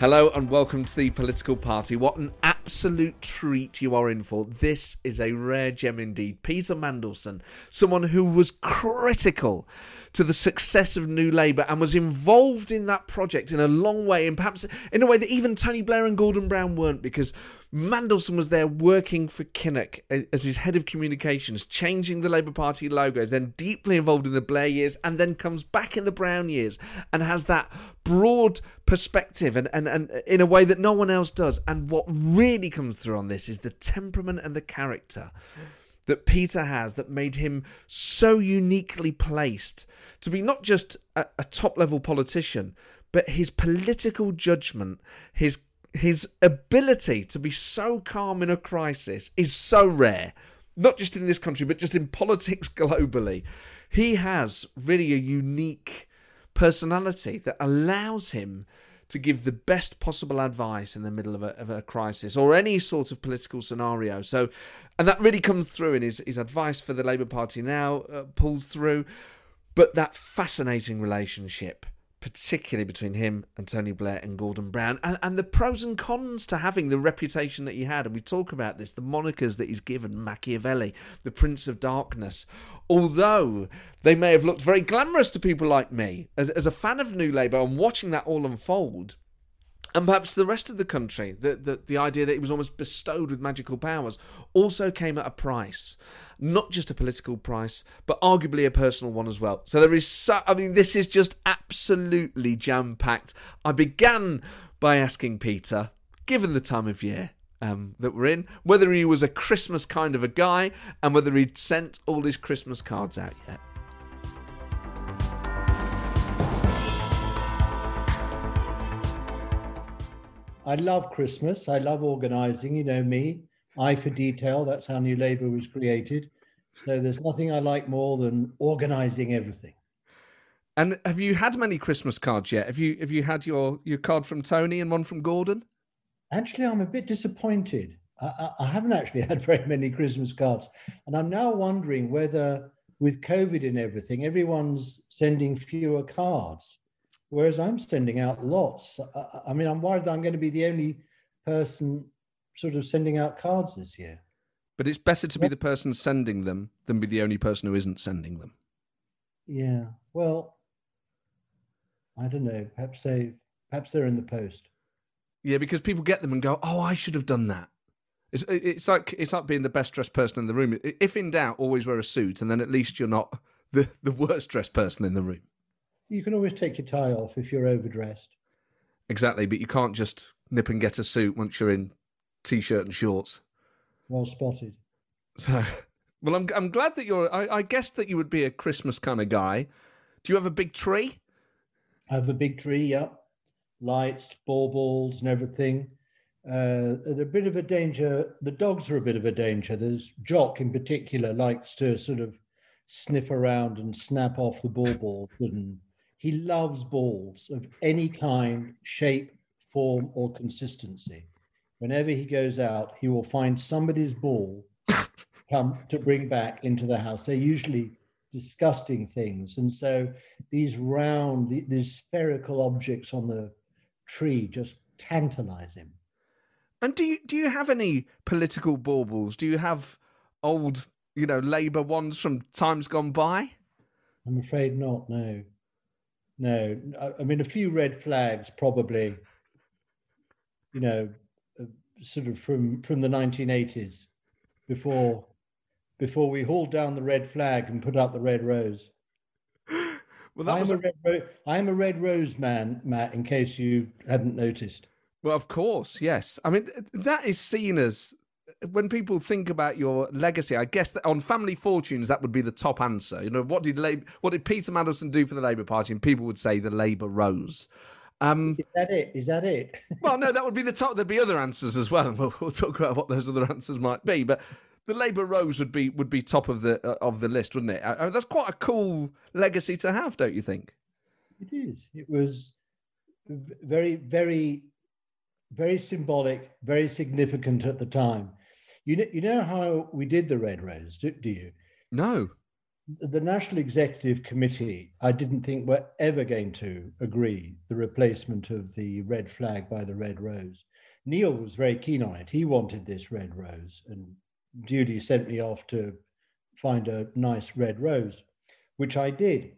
Hello and welcome to the political party. What an absolute treat you are in for. This is a rare gem indeed. Peter Mandelson, someone who was critical to the success of New Labour and was involved in that project in a long way, and perhaps in a way that even Tony Blair and Gordon Brown weren't, because Mandelson was there working for Kinnock as his head of communications, changing the Labour Party logos, then deeply involved in the Blair years, and then comes back in the Brown years and has that broad perspective and, and, and in a way that no one else does. And what really comes through on this is the temperament and the character that Peter has that made him so uniquely placed to be not just a, a top level politician, but his political judgment, his his ability to be so calm in a crisis is so rare, not just in this country, but just in politics globally. He has really a unique personality that allows him to give the best possible advice in the middle of a, of a crisis or any sort of political scenario. So, and that really comes through in his, his advice for the Labour Party now, uh, pulls through. But that fascinating relationship particularly between him and Tony Blair and Gordon Brown, and, and the pros and cons to having the reputation that he had. And we talk about this the monikers that he's given Machiavelli, the Prince of Darkness. Although they may have looked very glamorous to people like me, as, as a fan of New Labour and watching that all unfold, and perhaps the rest of the country, the, the, the idea that he was almost bestowed with magical powers, also came at a price. Not just a political price, but arguably a personal one as well. So there is so, I mean, this is just absolutely jam packed. I began by asking Peter, given the time of year, um, that we're in, whether he was a Christmas kind of a guy and whether he'd sent all his Christmas cards out yet. I love Christmas. I love organising. You know me, eye for detail. That's how New Labour was created. So there's nothing I like more than organising everything. And have you had many Christmas cards yet? Have you have you had your your card from Tony and one from Gordon? Actually, I'm a bit disappointed. I, I, I haven't actually had very many Christmas cards, and I'm now wondering whether, with COVID and everything, everyone's sending fewer cards whereas I'm sending out lots. I, I mean, I'm worried I'm going to be the only person sort of sending out cards this year. But it's better to be the person sending them than be the only person who isn't sending them. Yeah. Well, I don't know. Perhaps they perhaps they're in the post. Yeah, because people get them and go, "Oh, I should have done that." It's it's like it's like being the best dressed person in the room. If in doubt, always wear a suit, and then at least you're not the the worst dressed person in the room. You can always take your tie off if you're overdressed. Exactly, but you can't just nip and get a suit once you're in t-shirt and shorts. Well spotted. So, well, I'm I'm glad that you're. I, I guessed that you would be a Christmas kind of guy. Do you have a big tree? I have a big tree. Yeah, lights, baubles, and everything. Uh, they're a bit of a danger. The dogs are a bit of a danger. There's Jock in particular likes to sort of sniff around and snap off the baubles and he loves balls of any kind, shape, form, or consistency. Whenever he goes out, he will find somebody's ball come to bring back into the house. They're usually disgusting things. And so these round, these spherical objects on the tree just tantalize him. And do you do you have any political baubles? Do you have old, you know, Labour ones from times gone by? I'm afraid not. No. No, I mean a few red flags probably. You know, uh, sort of from from the 1980s, before before we hauled down the red flag and put up the red rose. Well, that I'm, was a... a red ro- I'm a red rose man, Matt. In case you hadn't noticed. Well, of course, yes. I mean, that is seen as when people think about your legacy. I guess that on Family Fortunes, that would be the top answer. You know, what did Lab- what did Peter Mandelson do for the Labour Party? And people would say the Labour rose. Um, is that it? Is that it? well, no, that would be the top. There'd be other answers as well, and we'll, we'll talk about what those other answers might be. But the Labour rose would be would be top of the uh, of the list, wouldn't it? I mean, that's quite a cool legacy to have, don't you think? It is. It was very, very very symbolic, very significant at the time. You know, you know how we did the Red Rose, do, do you? No. The National Executive Committee, I didn't think were ever going to agree the replacement of the red flag by the Red Rose. Neil was very keen on it. He wanted this Red Rose and duly sent me off to find a nice red rose, which I did.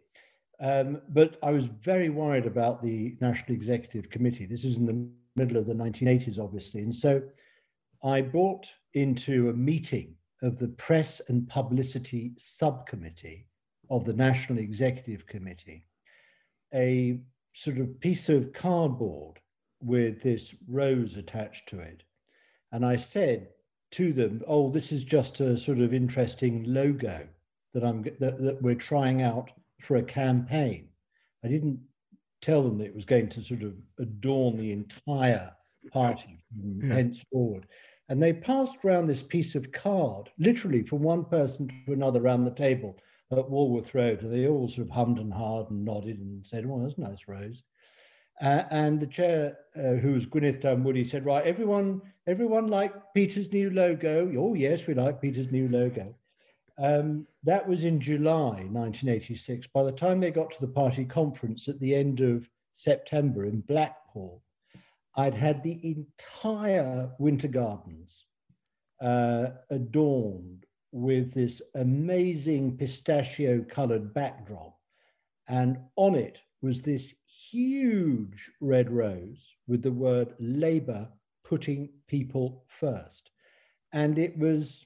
Um, but I was very worried about the National Executive Committee. This is in the middle of the 1980s, obviously. And so I brought into a meeting of the Press and Publicity Subcommittee of the National Executive Committee a sort of piece of cardboard with this rose attached to it. And I said to them, "Oh, this is just a sort of interesting logo that I'm that, that we're trying out for a campaign." I didn't tell them that it was going to sort of adorn the entire party from yeah. henceforward. And they passed around this piece of card, literally from one person to another around the table at Walworth Road. And they all sort of hummed and hawed and nodded and said, "Oh, that's a nice, Rose." Uh, and the chair, uh, who was Gwyneth Dunwoody, said, "Right, everyone, everyone like Peter's new logo? Oh, yes, we like Peter's new logo." Um, that was in July 1986. By the time they got to the party conference at the end of September in Blackpool, I'd had the entire Winter Gardens uh, adorned with this amazing pistachio colored backdrop. And on it was this huge red rose with the word Labour putting people first. And it was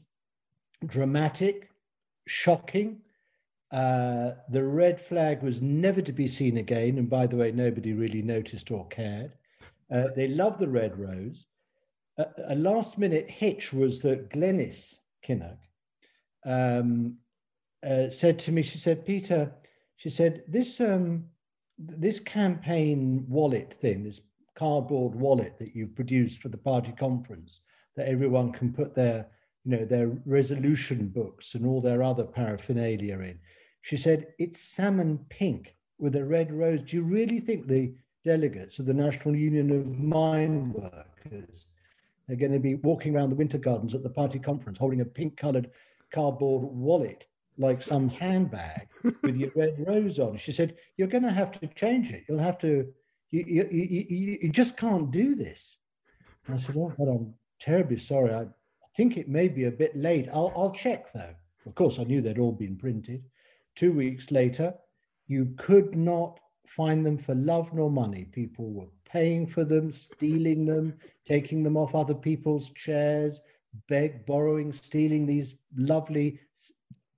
dramatic, shocking. Uh, the red flag was never to be seen again. And by the way, nobody really noticed or cared. Uh, they love the red rose. A, a, last minute hitch was that Glenys Kinnock um, uh, said to me, she said, Peter, she said, this, um, this campaign wallet thing, this cardboard wallet that you've produced for the party conference that everyone can put their you know, their resolution books and all their other paraphernalia in. She said, it's salmon pink with a red rose. Do you really think the delegates of the National Union of Mine Workers They're going to be walking around the Winter Gardens at the party conference holding a pink colored cardboard wallet like some handbag with your red rose on? She said, you're going to have to change it. You'll have to, you, you, you, you just can't do this. And I said, oh, but I'm terribly sorry. I, think it may be a bit late. I'll, I'll check though. Of course, I knew they'd all been printed. Two weeks later, you could not find them for love nor money. People were paying for them, stealing them, taking them off other people's chairs, beg, borrowing, stealing these lovely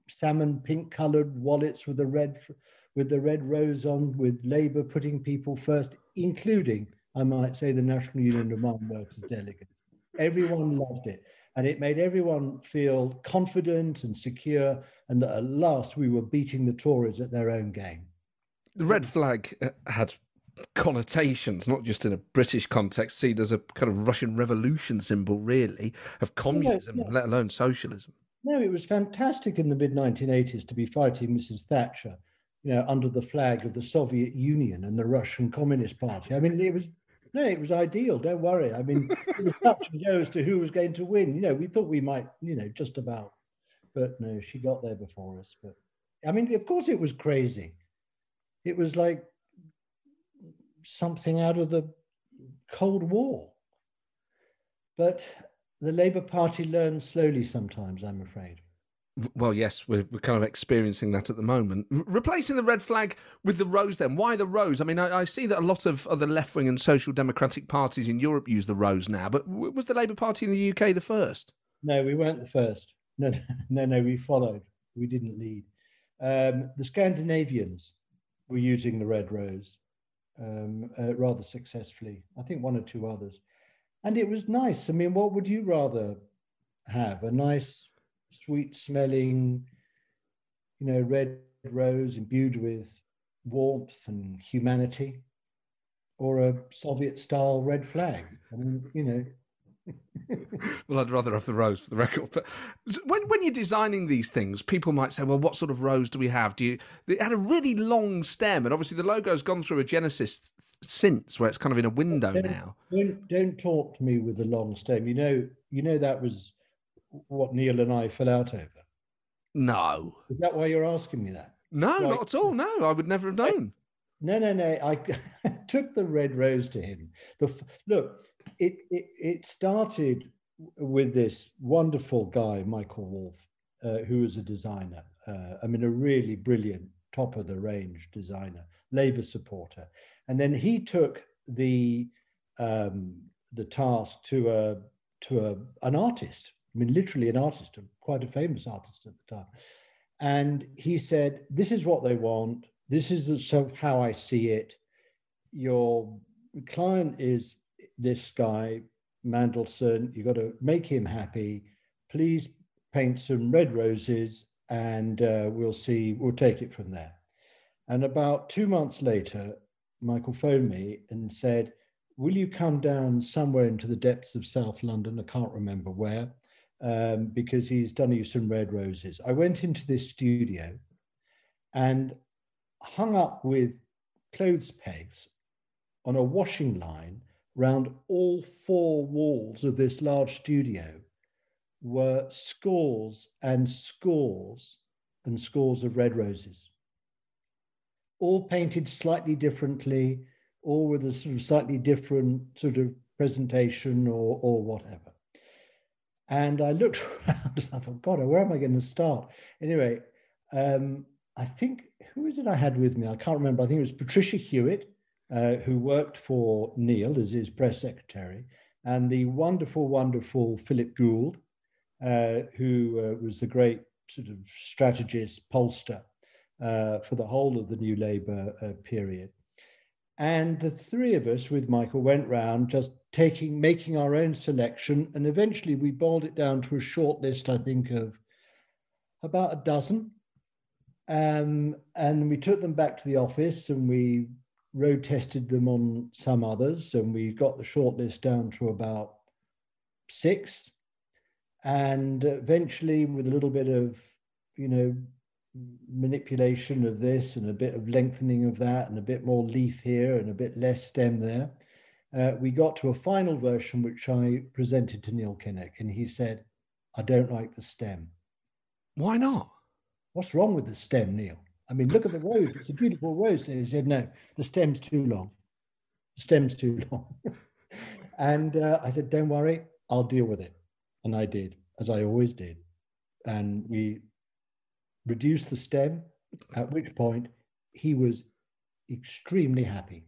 salmon pink colored wallets with the red with the red rose on, with Labour putting people first, including, I might say, the National Union of Mine Workers delegates. Everyone loved it and it made everyone feel confident and secure, and that at last we were beating the Tories at their own game. The red flag uh, had connotations, not just in a British context, seen as a kind of Russian revolution symbol, really, of communism, let alone socialism. No, it was fantastic in the mid 1980s to be fighting Mrs. Thatcher, you know, under the flag of the Soviet Union and the Russian Communist Party. I mean, it was no, it was ideal. Don't worry. I mean, it was touch and go as to who was going to win. You know, we thought we might, you know, just about, but no, she got there before us. But I mean, of course, it was crazy. It was like something out of the Cold War. But the Labour Party learns slowly sometimes, I'm afraid. Well, yes, we're, we're kind of experiencing that at the moment. R- replacing the red flag with the rose, then. Why the rose? I mean, I, I see that a lot of other left wing and social democratic parties in Europe use the rose now, but w- was the Labour Party in the UK the first? No, we weren't the first. No, no, no, we followed. We didn't lead. Um, the Scandinavians were using the red rose um, uh, rather successfully. I think one or two others. And it was nice. I mean, what would you rather have? A nice, sweet smelling, you know, red rose imbued with warmth and humanity, or a Soviet style red flag? I mean, you know, well, I'd rather have the rose for the record. But when when you're designing these things, people might say, "Well, what sort of rose do we have?" Do you? It had a really long stem, and obviously the logo's gone through a genesis since, where it's kind of in a window don't, now. Don't don't talk to me with the long stem. You know, you know that was what Neil and I fell out over. No. Is that why you're asking me that? No, like, not at all. No, I would never have known. No, no, no. I took the red rose to him. The look, it, it, it started with this wonderful guy, Michael Wolff, uh, who was a designer. Uh, I mean, a really brilliant, top of the range designer, Labour supporter. And then he took the um, the task to a to a, an artist. I mean, literally an artist, quite a famous artist at the time. And he said, "This is what they want. This is the, so how I see it. Your client is this guy, Mandelson, you've got to make him happy. Please paint some red roses and uh, we'll see, we'll take it from there. And about two months later, Michael phoned me and said, Will you come down somewhere into the depths of South London? I can't remember where, um, because he's done you some red roses. I went into this studio and hung up with clothes pegs on a washing line round all four walls of this large studio were scores and scores and scores of red roses, all painted slightly differently, all with a sort of slightly different sort of presentation or, or whatever. And I looked around and I thought, God, where am I going to start? Anyway, um, I think, who was it I had with me? I can't remember. I think it was Patricia Hewitt, uh, who worked for Neil as his press secretary, and the wonderful, wonderful Philip Gould, uh, who uh, was the great sort of strategist, pollster uh, for the whole of the New Labour uh, period. And the three of us with Michael went round just taking, making our own selection. And eventually we boiled it down to a short list, I think, of about a dozen. Um, and we took them back to the office and we road tested them on some others, and we got the shortlist down to about six. And eventually, with a little bit of, you know, manipulation of this and a bit of lengthening of that and a bit more leaf here and a bit less stem there, uh, we got to a final version which I presented to Neil Kinnock, and he said, "I don't like the stem." Why not? What's wrong with the stem, Neil? I mean, look at the rose. It's a beautiful rose. He said, no, the stem's too long. The stem's too long. and uh, I said, don't worry, I'll deal with it. And I did, as I always did. And we reduced the stem, at which point he was extremely happy.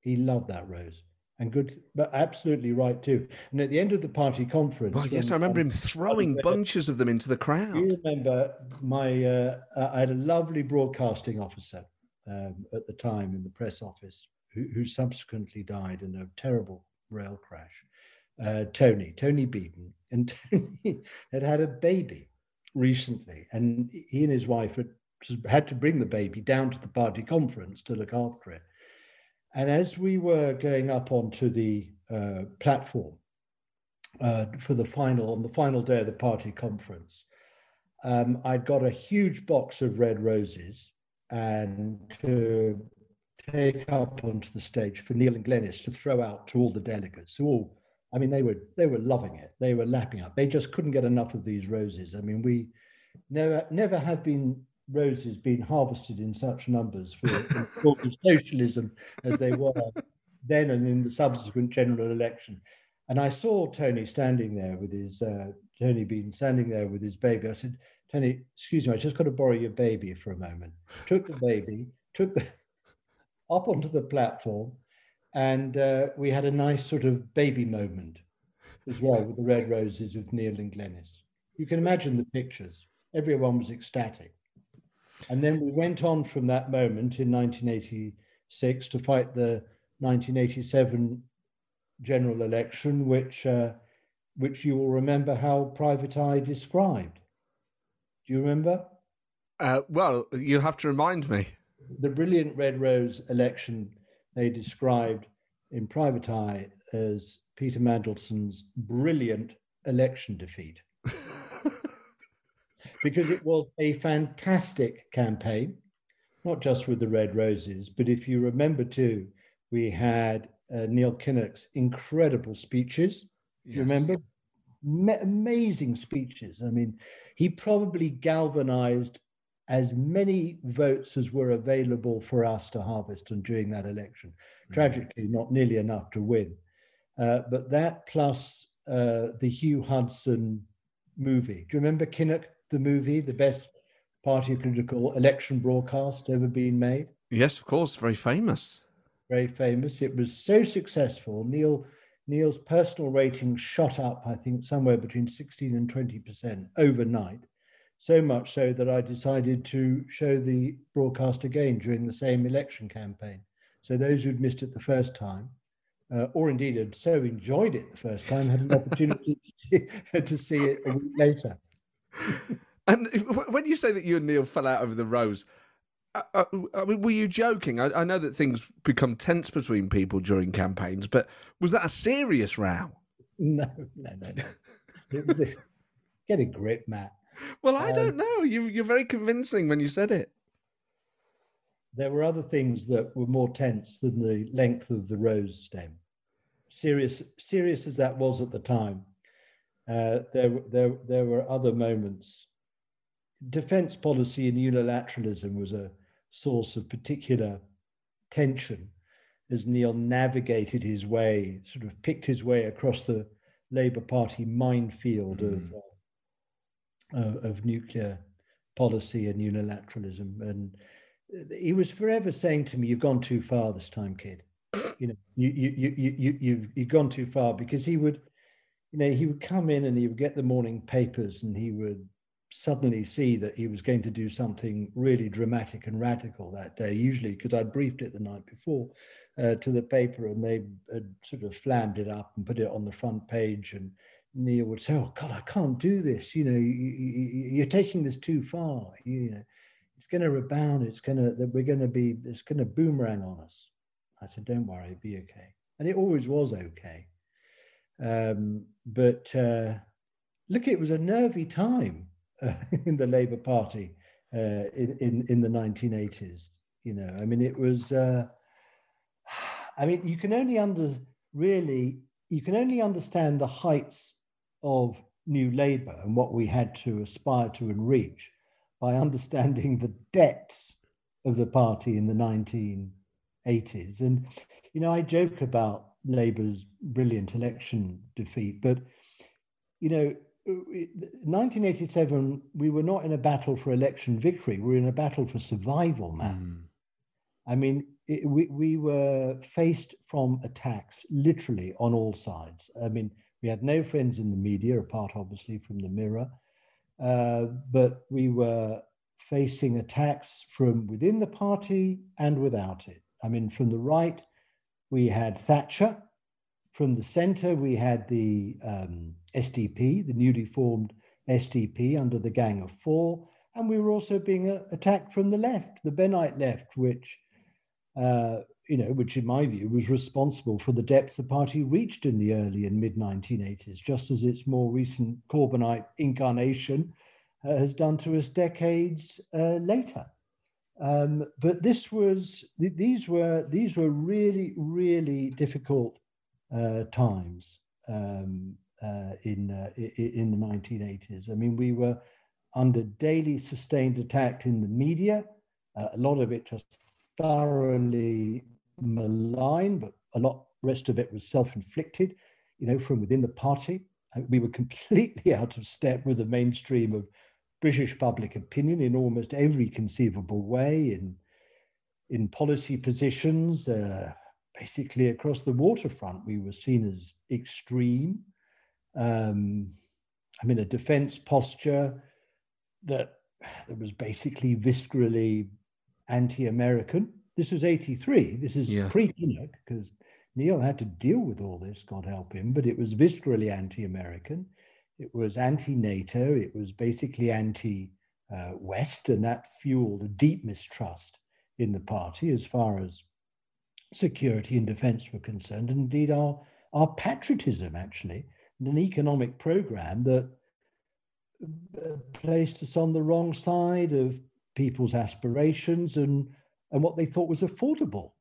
He loved that rose and good, but absolutely right too. And at the end of the party conference, well, yes, I remember him throwing bunches of them into the crowd. You remember my? Uh, I had a lovely broadcasting officer um, at the time in the press office who, who, subsequently died in a terrible rail crash. Uh, Tony, Tony Beaton, and Tony had had a baby recently, and he and his wife had had to bring the baby down to the party conference to look after it. And as we were going up onto the uh, platform uh, for the final, on the final day of the party conference, um, I'd got a huge box of red roses and to take up onto the stage for Neil and Glenys to throw out to all the delegates who all, I mean, they were they were loving it. They were lapping up. They just couldn't get enough of these roses. I mean, we never never have been roses being harvested in such numbers for, socialism as they were then and in the subsequent general election. And I saw Tony standing there with his uh, Tony been standing there with his baby. I said, Tony, excuse me, I just got to borrow your baby for a moment. Took the baby, took the up onto the platform, and uh, we had a nice sort of baby moment as well with the red roses with Neil and Glenys. You can imagine the pictures. Everyone was ecstatic. And then we went on from that moment in 1986 to fight the 1987 general election, which, uh, which you will remember how Private Eye described. Do you remember? Uh, well, you have to remind me. The brilliant Red Rose election they described in Private Eye as Peter Mandelson's brilliant election defeat. because it was a fantastic campaign, not just with the Red Roses, but if you remember too, we had uh, Neil Kinnock's incredible speeches. Yes. You remember? Ma- amazing speeches. I mean, he probably galvanized as many votes as were available for us to harvest and during that election. Mm-hmm. Tragically, not nearly enough to win. Uh, but that plus uh, the Hugh Hudson movie. Do you remember Kinnock, the movie, the best party political election broadcast ever been made? Yes, of course, very famous. Very famous. It was so successful. Neil Neil's personal rating shot up, I think, somewhere between 16 and 20% overnight. So much so that I decided to show the broadcast again during the same election campaign. So those who'd missed it the first time, uh, or indeed had so enjoyed it the first time, had an opportunity to, to see it a week later. And when you say that you and Neil fell out over the rose, uh, uh, I mean, were you joking? I, I, know that things become tense between people during campaigns, but was that a serious row? No, no, no, no. Get a grip, Matt. Well, I um, don't know. You, you're very convincing when you said it. There were other things that were more tense than the length of the rose stem. Serious, serious as that was at the time, uh, there, there, there were other moments defense policy and unilateralism was a source of particular tension as Neil navigated his way, sort of picked his way across the Labour Party minefield mm. of, uh, of, of nuclear policy and unilateralism. And he was forever saying to me, "You've gone too far this time, kid. You know, you you you you you've you've gone too far." Because he would, you know, he would come in and he would get the morning papers and he would suddenly see that he was going to do something really dramatic and radical that day, usually because I'd briefed it the night before uh, to the paper and they had sort of flammed it up and put it on the front page. And Neil would say, Oh, God, I can't do this. You know, you, are taking this too far. You know, it's going to rebound. It's going to, that we're going to be, it's going to boomerang on us. I said, Don't worry, be okay. And it always was okay. Um, but uh, look, it was a nervy time uh, in the Labour Party uh, in, in, in the 1980s. You know, I mean, it was. Uh, I mean, you can only under really you can only understand the heights of New Labour and what we had to aspire to and reach by understanding the depths of the party in the 1980s. And you know, I joke about Labour's brilliant election defeat, but you know, 1987, we were not in a battle for election victory. We were in a battle for survival, man. Mm. I mean, it, we, we were faced from attacks literally on all sides. I mean, we had no friends in the media, apart obviously from the Mirror, uh, but we were facing attacks from within the party and without it. I mean, from the right, we had Thatcher, from the center, we had the um, SDP, the newly formed SDP under the Gang of Four, and we were also being uh, attacked from the left, the Bennite left, which, uh, you know, which in my view was responsible for the depth the party reached in the early and mid 1980s, just as its more recent Corbynite incarnation uh, has done to us decades uh, later. Um, but this was th- these were these were really really difficult uh, times um, uh, in, uh, in the 1980s. I mean, we were under daily sustained attack in the media, a lot of it just thoroughly malign, but a lot rest of it was self-inflicted, you know, from within the party. We were completely out of step with the mainstream of British public opinion in almost every conceivable way, in, in policy positions, uh, basically across the waterfront. We were seen as extreme. Um, I mean, a defense posture that, that was basically viscerally anti American. This was 83. This is yeah. pre Kinnock, because Neil had to deal with all this, God help him, but it was viscerally anti American. It was anti NATO. It was basically anti West, and that fueled a deep mistrust in the party as far as security and defense were concerned, and indeed our, our patriotism, actually, and an economic program that uh, placed us on the wrong side of people's aspirations and, and what they thought was affordable.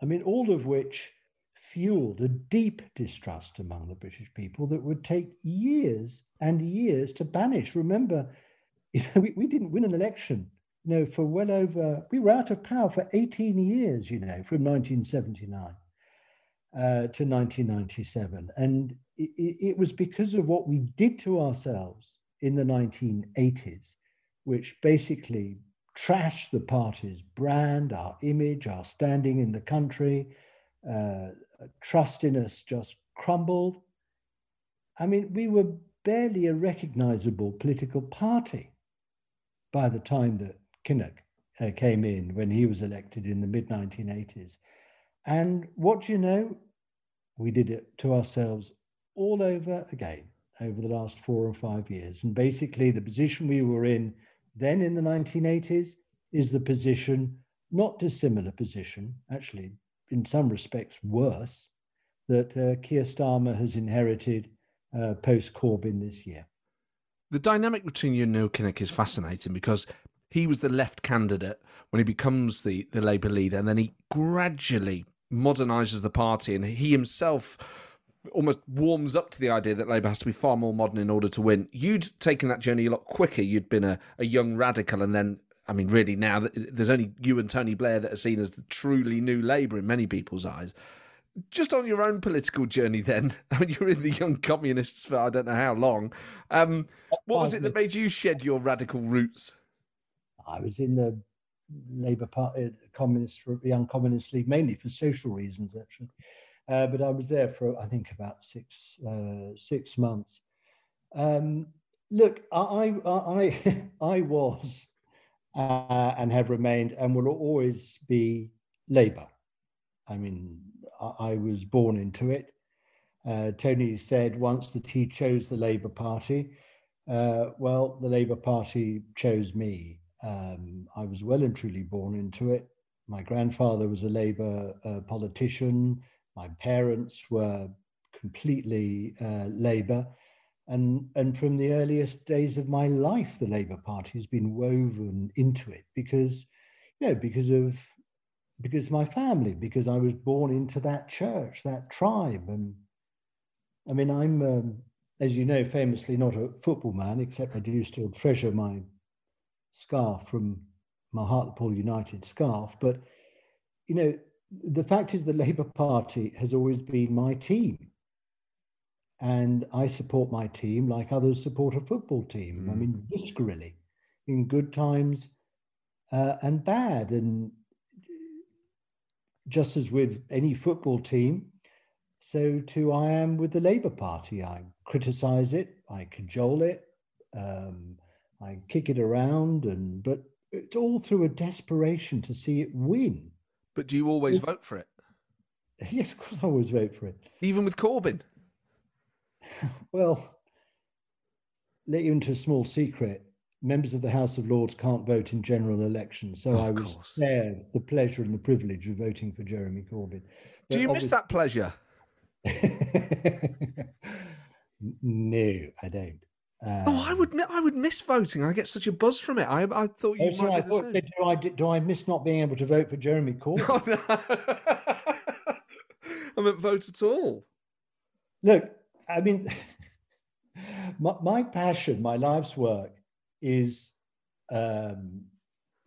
I mean, all of which fueled a deep distrust among the British people that would take years and years to banish. Remember, you know, we, we didn't win an election, you know, for well over, we were out of power for 18 years, you know, from 1979 uh, to 1997. And it, it was because of what we did to ourselves in the 1980s, which basically trashed the party's brand, our image, our standing in the country, uh, trust in us just crumbled. I mean, we were barely a recognizable political party by the time that Kinnock uh, came in when he was elected in the mid 1980s. And what do you know? We did it to ourselves all over again over the last four or five years. And basically, the position we were in then in the 1980s is the position, not dissimilar position, actually in some respects worse that uh, Keir Starmer has inherited uh, post Corbyn this year. The dynamic between you and Neil Kinnock is fascinating because he was the left candidate when he becomes the, the Labour leader, and then he gradually modernises the party, and he himself almost warms up to the idea that Labour has to be far more modern in order to win. You'd taken that journey a lot quicker. You'd been a, a young radical, and then I mean, really, now there's only you and Tony Blair that are seen as the truly new Labour in many people's eyes. Just on your own political journey, then, I mean, you were in the Young Communists for I don't know how long. Um, what was it that made you shed your radical roots? I was in the Labour Party, Communist, Young Communist League, mainly for social reasons, actually. Uh, but I was there for I think about six uh, six months. Um, look, I I I, I was uh, and have remained and will always be Labour. I mean, I, I was born into it. Uh, Tony said once that he chose the Labour Party. Uh, well, the Labour Party chose me. Um, I was well and truly born into it. My grandfather was a Labour uh, politician. My parents were completely uh, Labour. And, and from the earliest days of my life, the Labour Party has been woven into it because, you know, because of because my family, because I was born into that church, that tribe. And I mean, I'm, um, as you know, famously not a football man, except I do still treasure my scarf from my Hartlepool United scarf. But, you know, the fact is the Labour Party has always been my team and I support my team like others support a football team. Mm. I mean, viscerally, in good times uh, and bad. And just as with any football team, so too I am with the Labour Party. I criticize it, I cajole it, um, I kick it around, and but it's all through a desperation to see it win. But do you always vote for it? Yes, of course I always vote for it. Even with Corbyn? well, let you into a small secret. Members of the House of Lords can't vote in general elections, so of I was course. spared the pleasure and the privilege of voting for Jeremy Corbyn. But Do you miss that pleasure? no, I don't. Um, oh, I would. I would miss voting. I get such a buzz from it. I, I thought you oh, might. I thought, do I do I miss not being able to vote for Jeremy Corbyn? Oh, no. I meant vote at all. Look, I mean, my, my, passion, my life's work is um,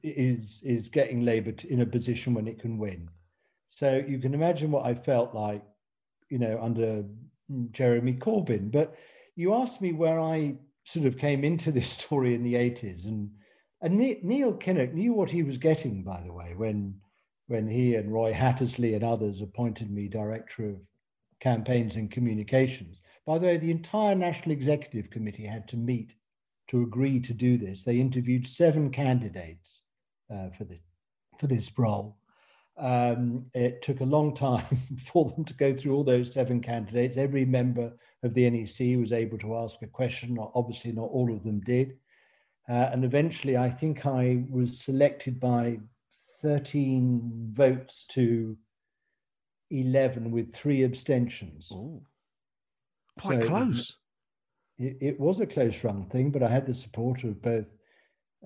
is is getting Labour in a position when it can win. So you can imagine what I felt like, you know, under Jeremy Corbyn. But you asked me where I sort of came into this story in the 80s, and, and Neil Kinnock knew what he was getting, by the way, when, when he and Roy Hattersley and others appointed me director of campaigns and communications. By the way, the entire National Executive Committee had to meet to agree to do this. They interviewed seven candidates uh, for, the, for this role. Um, it took a long time for them to go through all those seven candidates. Every member of the NEC was able to ask a question. Obviously, not all of them did. Uh, and eventually, I think I was selected by 13 votes to 11 with three abstentions. Ooh. Quite so close. It, it, was a close run thing, but I had the support of both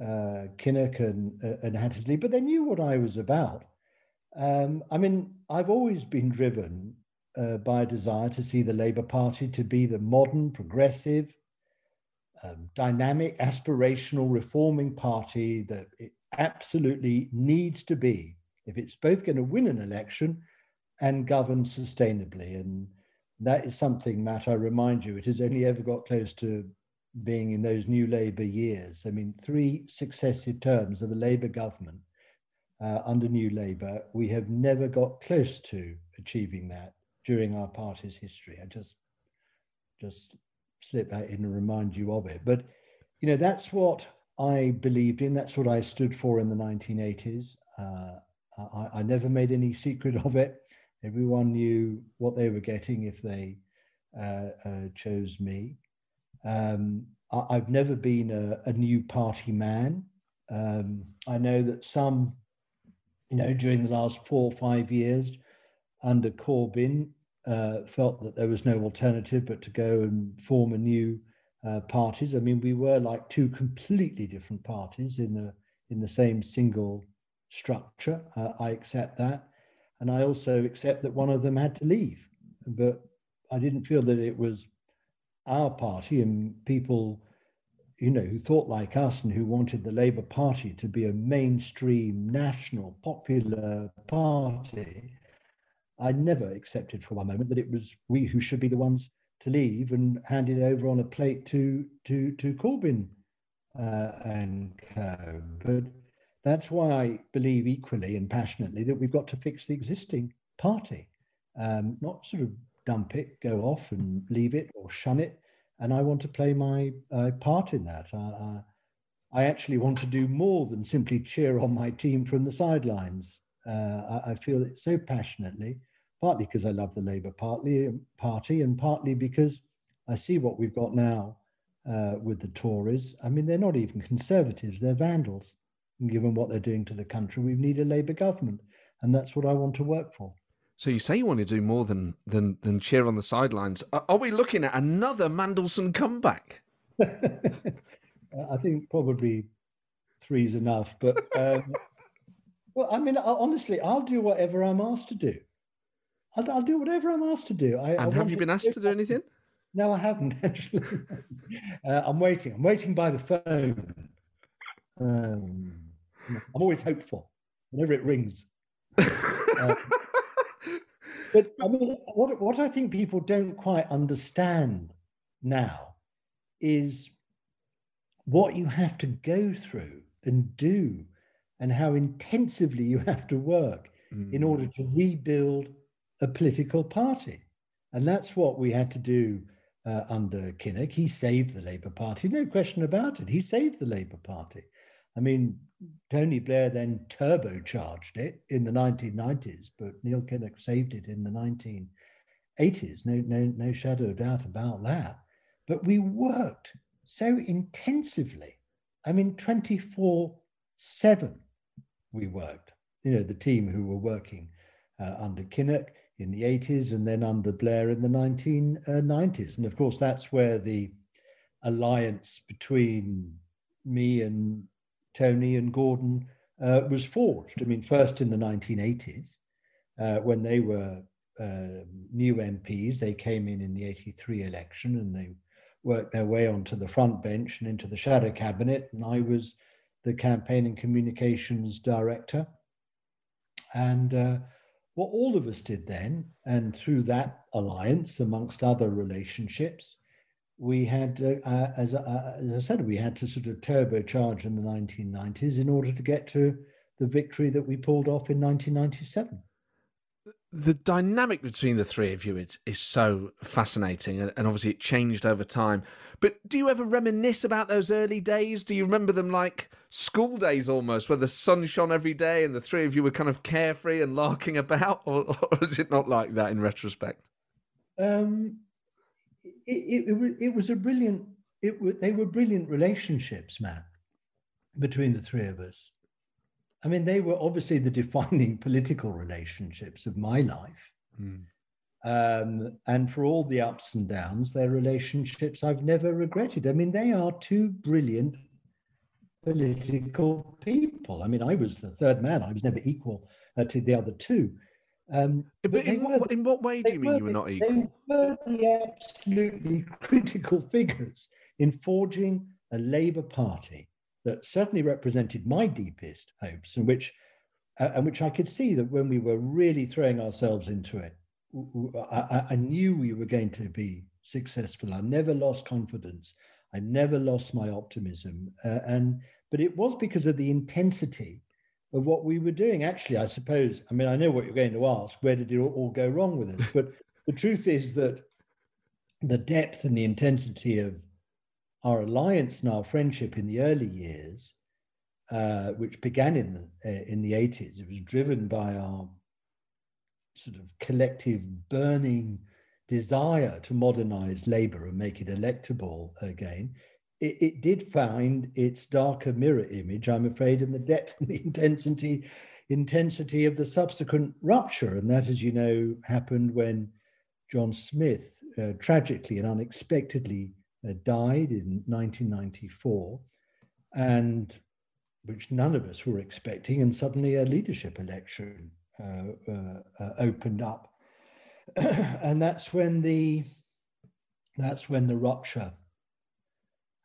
uh, Kinnock and, uh, and Hattersley, but they knew what I was about. Um, I mean, I've always been driven uh, by a desire to see the Labour Party to be the modern, progressive, um, dynamic, aspirational, reforming party that it absolutely needs to be if it's both going to win an election and govern sustainably. And that is something, Matt, I remind you, it has only ever got close to being in those new Labour years. I mean, three successive terms of a Labour government uh, under New Labour, we have never got close to achieving that during our party's history. I just just slip that in and remind you of it. But you know, that's what I believed in. That's what I stood for in the 1980s. Uh, I, I, never made any secret of it. Everyone knew what they were getting if they uh, uh, chose me. Um, I, have never been a, a, new party man. Um, I know that some you know, during the last four or five years under Corbyn, uh, felt that there was no alternative but to go and form a new uh, parties. I mean, we were like two completely different parties in the in the same single structure. Uh, I accept that, and I also accept that one of them had to leave. But I didn't feel that it was our party and people you know, who thought like us and who wanted the Labour Party to be a mainstream, national, popular party, I never accepted for one moment that it was we who should be the ones to leave and hand it over on a plate to to to Corbyn uh, and co. But that's why I believe equally and passionately that we've got to fix the existing party, um, not sort of dump it, go off and leave it or shun it, and I want to play my uh, part in that. I, I, actually want to do more than simply cheer on my team from the sidelines. Uh, I, I, feel it so passionately, partly because I love the Labour partly, Party, and partly because I see what we've got now uh, with the Tories. I mean, they're not even conservatives; they're vandals. Given what they're doing to the country, we need a Labour government, and that's what I want to work for. So you say you want to do more than than than cheer on the sidelines. Are, we looking at another Mandelson comeback? I think probably three's enough. But um, well, I mean, honestly, I'll do whatever I'm asked to do. I'll, I'll do whatever I'm asked to do. I, and I have you been asked to do anything? No, I haven't actually. uh, I'm waiting. I'm waiting by the phone. Um, I'm always hopeful whenever it rings. Uh, but I mean, what, what I think people don't quite understand now is what you have to go through and do and how intensively you have to work mm. in order to rebuild a political party. And that's what we had to do uh, under Kinnock. He saved the Labour Party, no question about it. He saved the Labour Party. I mean, Tony Blair then turbocharged it in the 1990s, but Neil Kinnock saved it in the 1980s. No, no, no shadow of doubt about that. But we worked so intensively. I mean, 24 7 we worked. You know, the team who were working uh, under Kinnock in the 80s and then under Blair in the 1990s. And of course, that's where the alliance between me and Tony and Gordon uh, was forged. I mean, first in the 1980s, uh, when they were uh, new MPs, they came in in the 83 election and they worked their way onto the front bench and into the shadow cabinet. And I was the campaign and communications director. And uh, what all of us did then, and through that alliance, amongst other relationships, we had, uh, uh, as, uh, as I said, we had to sort of turbocharge in the 1990s in order to get to the victory that we pulled off in 1997 the dynamic between the three of you is, is so fascinating and, and, obviously it changed over time. But do you ever reminisce about those early days? Do you remember them like school days almost where the sun shone every day and the three of you were kind of carefree and larking about or, or is it not like that in retrospect? Um, it, it, it, was a brilliant it, they were brilliant relationships matt between the three of us I mean, they were obviously the defining political relationships of my life. Mm. Um, and for all the ups and downs, their relationships I've never regretted. I mean, they are two brilliant political people. I mean, I was the third man, I was never equal uh, to the other two. Um, but, but in, what, in what way do you mean you were not equal? They were the absolutely critical figures in forging a Labour Party that certainly represented my deepest hopes, and which uh, and which I could see that when we were really throwing ourselves into it, I, I knew we were going to be successful. I never lost confidence. I never lost my optimism, uh, and but it was because of the intensity of what we were doing. Actually, I suppose. I mean, I know what you're going to ask. Where did it all go wrong with us? But the truth is that the depth and the intensity of our alliance and our friendship in the early years, uh, which began in the uh, in the 80s, it was driven by our sort of collective burning desire to modernize Labour and make it electable again. It, it did find its darker mirror image, I'm afraid, in the depth and the intensity intensity of the subsequent rupture, and that, as you know, happened when John Smith uh, tragically and unexpectedly uh, died in 1994, and which none of us were expecting, and suddenly a leadership election uh, uh, uh opened up, and that's when the that's when the rupture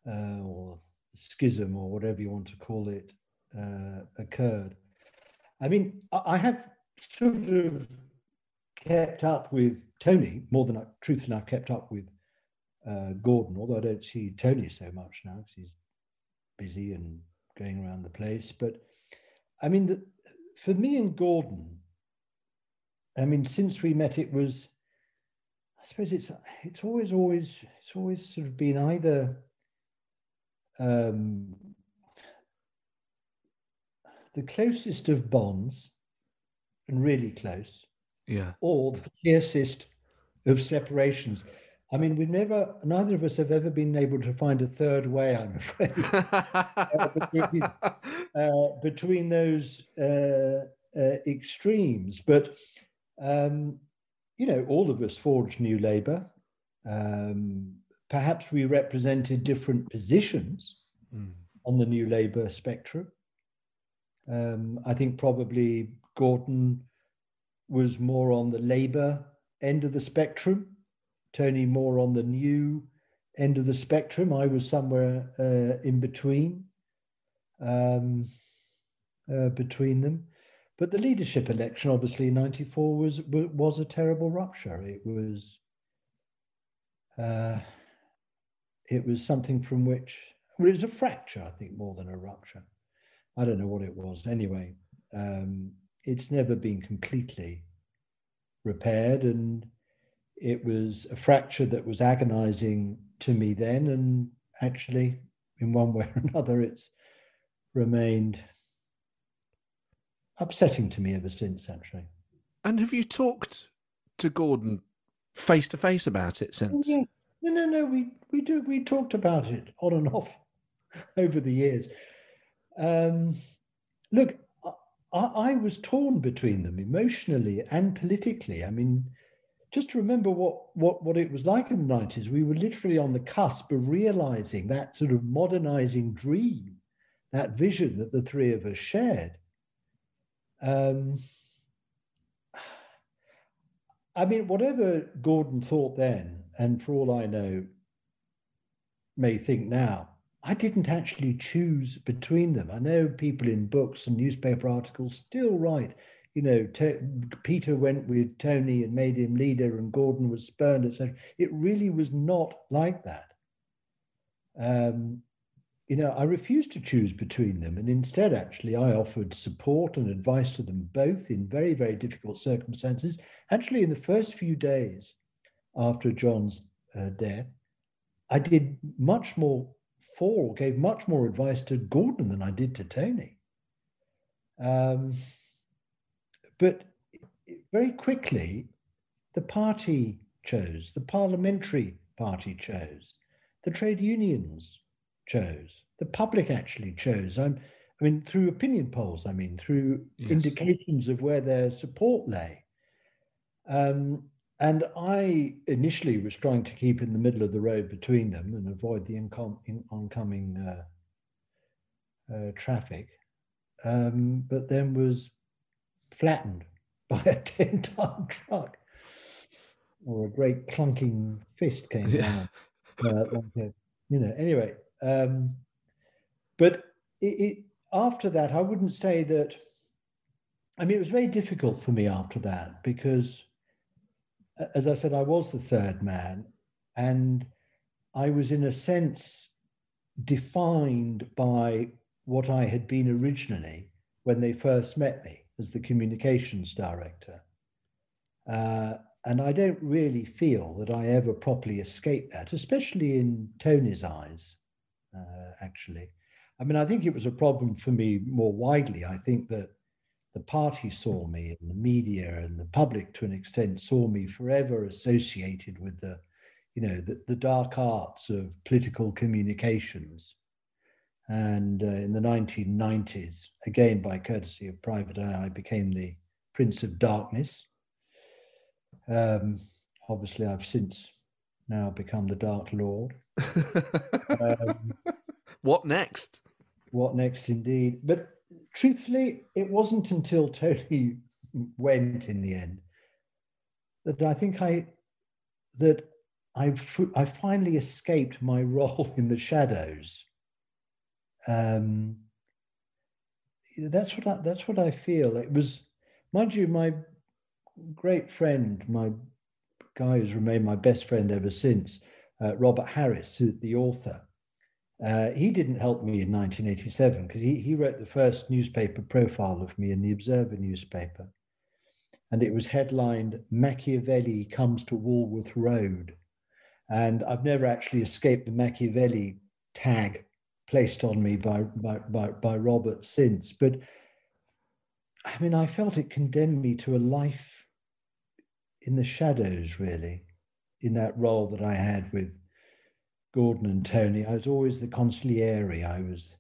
uh, or schism or whatever you want to call it uh, occurred. I mean, I have sort of kept up with Tony more than I, truthfully I've kept up with uh, Gordon, although I don't see Tony so much now because he's busy and going around the place. But I mean, the, for me and Gordon, I mean, since we met, it was, I suppose it's it's always always it's always sort of been either um, the closest of bonds, and really close, yeah, or the fiercest of separations. I mean, we've never, neither of us have ever been able to find a third way, I'm afraid, uh, between, uh, between, those uh, uh, extremes. But, um, you know, all of us forged New Labour. Um, perhaps we represented different positions mm. on the New Labour spectrum. Um, I think probably Gordon was more on the Labour end of the spectrum Tony more on the new end of the spectrum. I was somewhere uh, in between, um, uh, between them. But the leadership election, obviously, in '94 was was a terrible rupture. It was uh, it was something from which well, it was a fracture, I think, more than a rupture. I don't know what it was. Anyway, um, it's never been completely repaired, and it was a fracture that was agonizing to me then. And actually, in one way or another, it's remained upsetting to me ever since, actually. And have you talked to Gordon face to face about it since? Yeah. No, no, no. We we do we talked about it on and off over the years. Um, look, I, I was torn between them emotionally and politically. I mean, just remember what, what, what it was like in the 90s, we were literally on the cusp of realizing that sort of modernizing dream, that vision that the three of us shared. Um, I mean, whatever Gordon thought then, and for all I know, may think now, I didn't actually choose between them. I know people in books and newspaper articles still write you know, Peter went with Tony and made him leader, and Gordon was spurned, etc. It really was not like that. Um, you know, I refused to choose between them, and instead, actually, I offered support and advice to them both in very, very difficult circumstances. Actually, in the first few days after John's uh, death, I did much more for, gave much more advice to Gordon than I did to Tony. Um, but very quickly, the party chose, the parliamentary party chose, the trade unions chose, the public actually chose. I'm, I mean, through opinion polls, I mean, through yes. indications of where their support lay. Um, and I initially was trying to keep in the middle of the road between them and avoid the incom- in- oncoming uh, uh, traffic, um, but then was flattened by a 10 ton truck or a great clunking fist came down. Uh, like a, you know, anyway, um, but it, it, after that, I wouldn't say that. I mean, it was very difficult for me after that because as I said, I was the third man, and I was, in a sense, defined by what I had been originally when they first met me as the communications director. Uh, and I don't really feel that I ever properly escaped that, especially in Tony's eyes, uh, actually. I mean, I think it was a problem for me more widely. I think that the party saw me and the media and the public to an extent saw me forever associated with the you know the, the dark arts of political communications. And uh, in the 1990s again by courtesy of private eye i became the prince of darkness. Um, obviously i've since now become the dark lord. Um, what next? what next indeed? But truthfully, it wasn't until Tony went in the end that I think I that I I finally escaped my role in the shadows. Um, that's what I, that's what I feel. It was, mind you, my great friend, my guy who's remained my best friend ever since, uh, Robert Harris, the author. Uh, he didn't help me in 1987 because he, he wrote the first newspaper profile of me in the Observer newspaper. And it was headlined Machiavelli Comes to Walworth Road. And I've never actually escaped the Machiavelli tag placed on me by, by, by, by Robert since. But I mean, I felt it condemned me to a life in the shadows, really, in that role that I had with Gordon and Tony. I was always the consigliere. I was,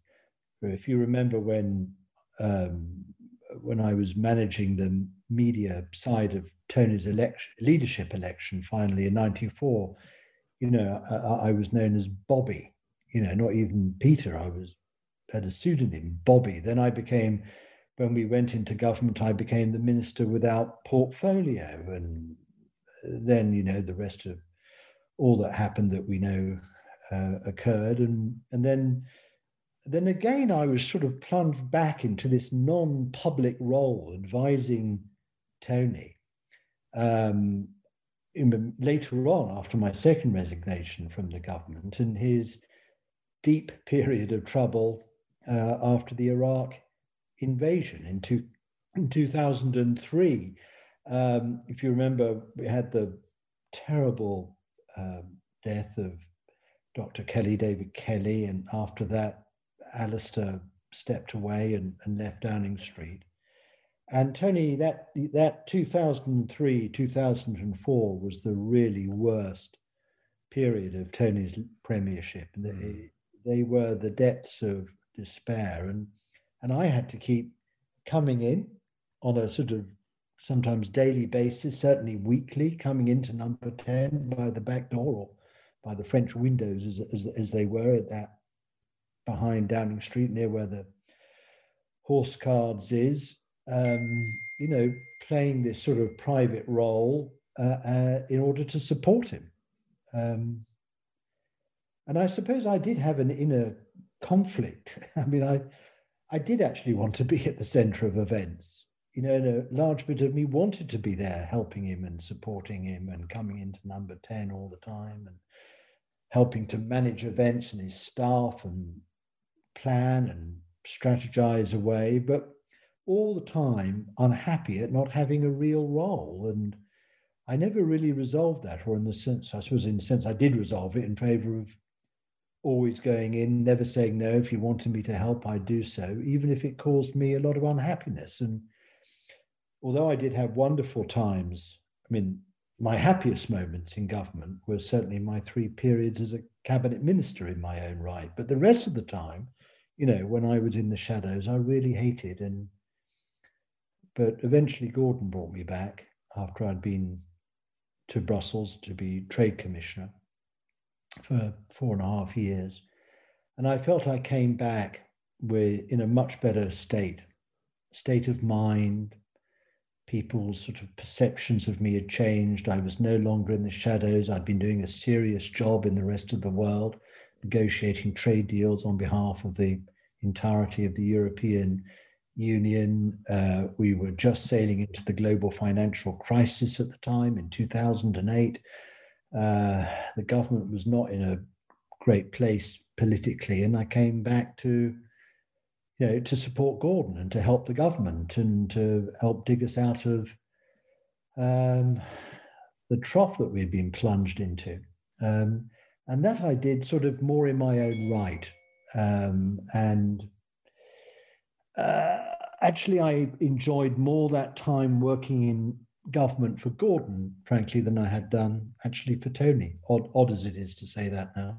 if you remember when um, when I was managing the media side of Tony's election, leadership election, finally in '94, you know, I, I, was known as Bobby. You know, not even Peter. I was had a pseudonym, Bobby. Then I became, when we went into government, I became the minister without portfolio, and then you know the rest of all that happened that we know uh, occurred, and and then then again I was sort of plunged back into this non-public role, advising Tony. Um, in, later on, after my second resignation from the government, and his deep period of trouble uh, after the Iraq invasion in, two, in 2003. Um, if you remember, we had the terrible um, death of Dr. Kelly, David Kelly, and after that, Alastair stepped away and, and left Downing Street. And Tony, that that 2003, 2004 was the really worst period of Tony's premiership. They, mm. they were the depths of despair, and and I had to keep coming in on a sort of sometimes daily basis, certainly weekly, coming into number 10 by the back door or by the French windows as, as, as they were at that behind Downing Street near where the Horse Guards is, um, you know, playing this sort of private role uh, uh, in order to support him. Um, and I suppose I did have an inner conflict. I mean, I, I did actually want to be at the center of events. you know, a large bit of me wanted to be there helping him and supporting him and coming into number 10 all the time and helping to manage events and his staff and plan and strategize away, but all the time unhappy at not having a real role. And I never really resolved that, or in the sense, I suppose, in the sense I did resolve it in favor of always going in, never saying no. If you wanted me to help, I'd do so, even if it caused me a lot of unhappiness. And although I did have wonderful times, I mean, my happiest moments in government were certainly my three periods as a cabinet minister in my own right. But the rest of the time, you know, when I was in the shadows, I really hated. And but eventually, Gordon brought me back after I'd been to Brussels to be trade commissioner for four and a half years. And I felt I came back with in a much better state, state of mind. People's sort of perceptions of me had changed. I was no longer in the shadows. I'd been doing a serious job in the rest of the world, negotiating trade deals on behalf of the entirety of the European Union. Uh, we were just sailing into the global financial crisis at the time in 2008. Uh, the government was not in a great place politically, and I came back to, you know, to support Gordon and to help the government and to help dig us out of um, the trough that we'd been plunged into. Um, and that I did sort of more in my own right. Um, and uh, actually, I enjoyed more that time working in government for Gordon, frankly, than I had done actually for Tony. Odd, odd as it is to say that now.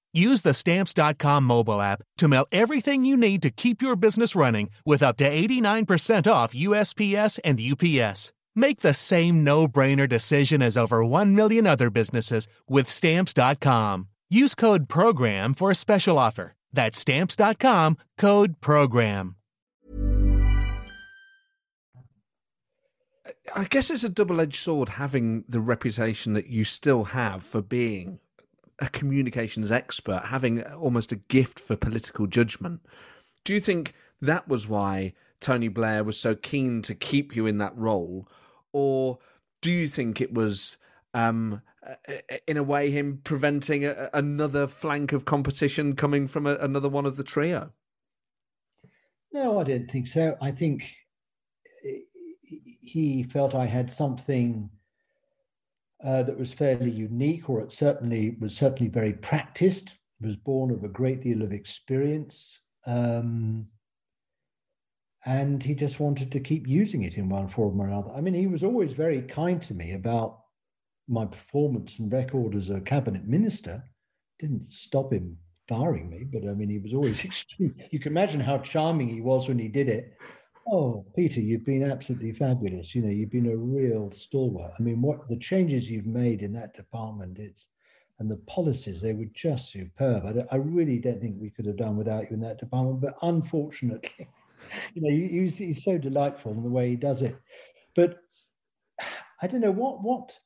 Use the stamps.com mobile app to mail everything you need to keep your business running with up to 89% off USPS and UPS. Make the same no brainer decision as over 1 million other businesses with stamps.com. Use code PROGRAM for a special offer. That's stamps.com code PROGRAM. I guess it's a double edged sword having the reputation that you still have for being a communications expert, having almost a gift for political judgment. Do you think that was why Tony Blair was so keen to keep you in that role? Or do you think it was, um, in a way, him preventing a, another flank of competition coming from a, another one of the trio? No, I don't think so. I think he felt I had something uh, that was fairly unique, or it certainly was certainly very practiced. Was born of a great deal of experience, um, and he just wanted to keep using it in one form or another. I mean, he was always very kind to me about my performance and record as a cabinet minister. Didn't stop him firing me, but I mean, he was always extreme. You can imagine how charming he was when he did it. Oh, Peter, you've been absolutely fabulous. You know, you've been a real stalwart. I mean, what the changes you've made in that department, it's and the policies, they were just superb. I, I really don't think we could have done without you in that department. But unfortunately, you know, you, he's so delightful in the way he does it. But I don't know what what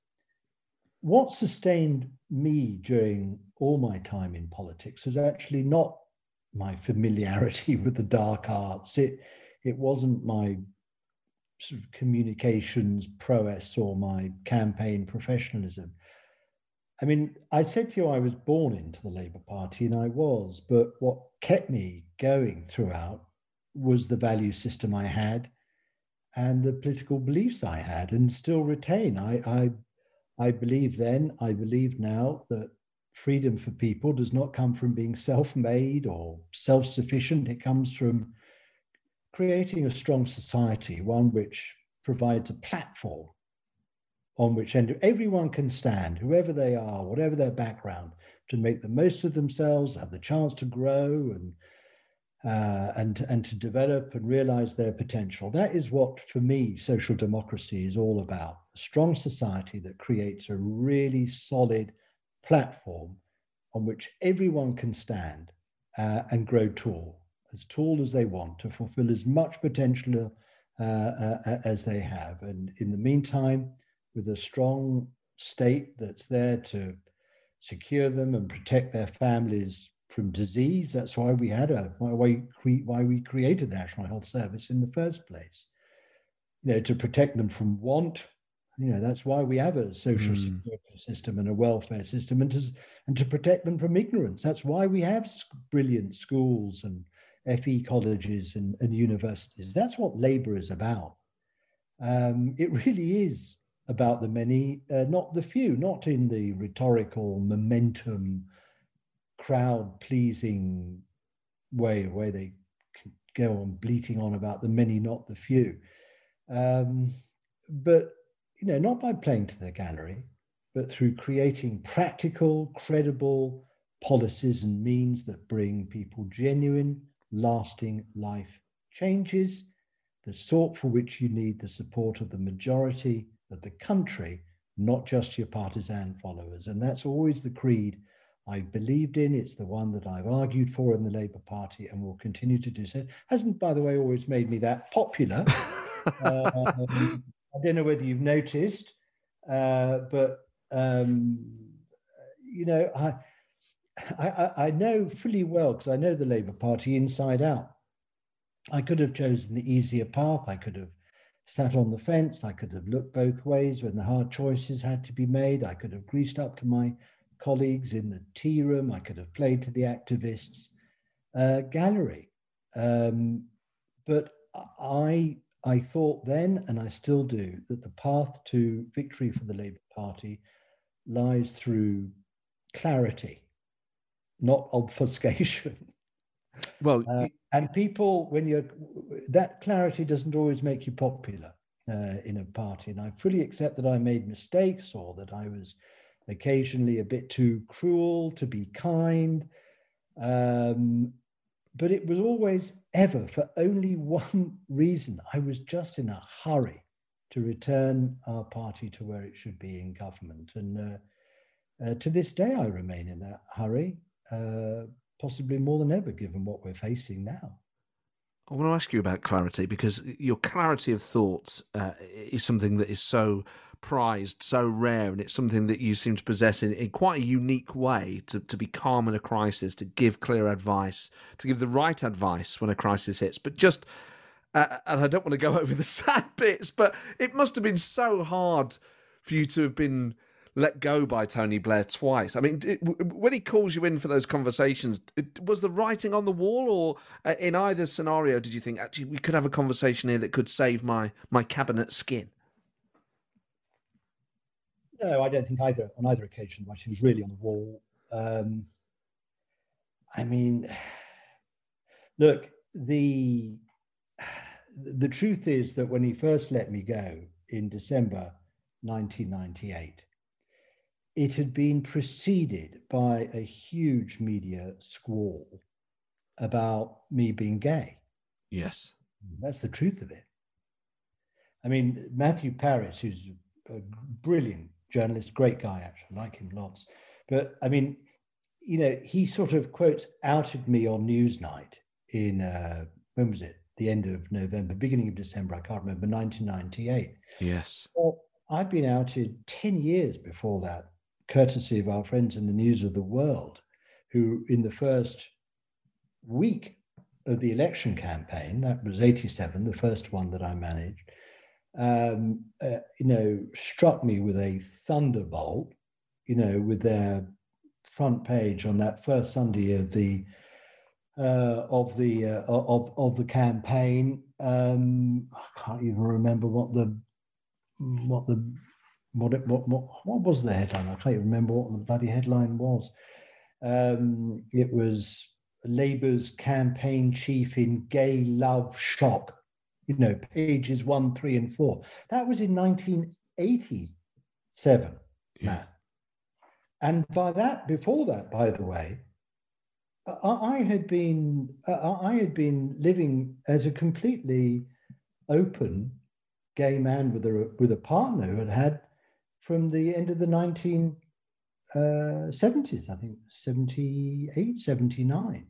what sustained me during all my time in politics was actually not my familiarity with the dark arts. It it wasn't my sort of communications prowess or my campaign professionalism. I mean, I said to you I was born into the Labour Party, and I was, but what kept me going throughout was the value system I had and the political beliefs I had and still retain. I, I, I believe then, I believe now that freedom for people does not come from being self made or self sufficient. It comes from creating a strong society, one which provides a platform on which everyone can stand, whoever they are, whatever their background, to make the most of themselves, have the chance to grow and uh, and, and to develop and realize their potential. That is what, for me, social democracy is all about a strong society that creates a really solid platform on which everyone can stand uh, and grow tall, as tall as they want to fulfill as much potential uh, uh, as they have. And in the meantime, with a strong state that's there to secure them and protect their families from disease. That's why we had a why we why we created the National Health Service in the first place. You know, to protect them from want. You know, that's why we have a social mm. security system and a welfare system, and to and to protect them from ignorance. That's why we have brilliant schools and FE colleges and, and universities. That's what Labour is about. Um, it really is about the many, uh, not the few, not in the rhetorical momentum, crowd pleasing way, where they go on bleating on about the many, not the few. Um, but, you know, not by playing to the gallery, but through creating practical, credible policies and means that bring people genuine, lasting life changes, the sort for which you need the support of the majority of the country, not just your partisan followers. And that's always the creed I believed in. It's the one that I've argued for in the Labour Party and will continue to do so. Hasn't, by the way, always made me that popular. um, I don't know whether you've noticed, uh, but um, you know, I, I, I know fully well because I know the Labour Party inside out. I could have chosen the easier path. I could have sat on the fence. I could have looked both ways when the hard choices had to be made. I could have greased up to my colleagues in the tea room. I could have played to the activists' uh, gallery. Um, but I, I thought then, and I still do, that the path to victory for the Labour Party lies through clarity, not obfuscation. Well, uh, and people, when you're that clarity doesn't always make you popular uh, in a party. And I fully accept that I made mistakes or that I was occasionally a bit too cruel to be kind. Um, but it was always ever for only one reason. I was just in a hurry to return our party to where it should be in government. And uh, uh, to this day, I remain in that hurry. Uh, possibly more than ever, given what we're facing now. I want to ask you about clarity because your clarity of thoughts uh, is something that is so prized, so rare, and it's something that you seem to possess in, in quite a unique way to, to be calm in a crisis, to give clear advice, to give the right advice when a crisis hits. But just, uh, and I don't want to go over the sad bits, but it must have been so hard for you to have been let go by Tony Blair twice. I mean, it, when he calls you in for those conversations, it, was the writing on the wall, or uh, in either scenario, did you think actually we could have a conversation here that could save my my cabinet skin? No, I don't think either on either occasion. Writing was really on the wall. Um, I mean, look, the the truth is that when he first let me go in December 1998, it had been preceded by a huge media squall about me being gay. Yes. That's the truth of it. I mean, Matthew Parris, who's a brilliant journalist, great guy, actually, I like him lots. But I mean, you know, he sort of quotes outed me on Newsnight in, uh, when was it? The end of November, beginning of December, I can't remember, 1998. Yes. Well, I've been outed 10 years before that courtesy of our friends in the News of the World, who in the first week of the election campaign, that was 87, the first one that I managed, um, uh, you know, struck me with a thunderbolt, you know, with their front page on that first Sunday of the uh, of the uh, of of the campaign. Um, I can't even remember what the what the what, it, what, what, what was the headline? I can't even remember what the bloody headline was. Um, it was Labour's campaign chief in gay love shock. You know, pages one, three, and four. That was in 1987, yeah. And by that, before that, by the way, I had been I had been living as a completely open gay man with a with a partner who had had from the end of the 1970s, uh, I think 78, 79.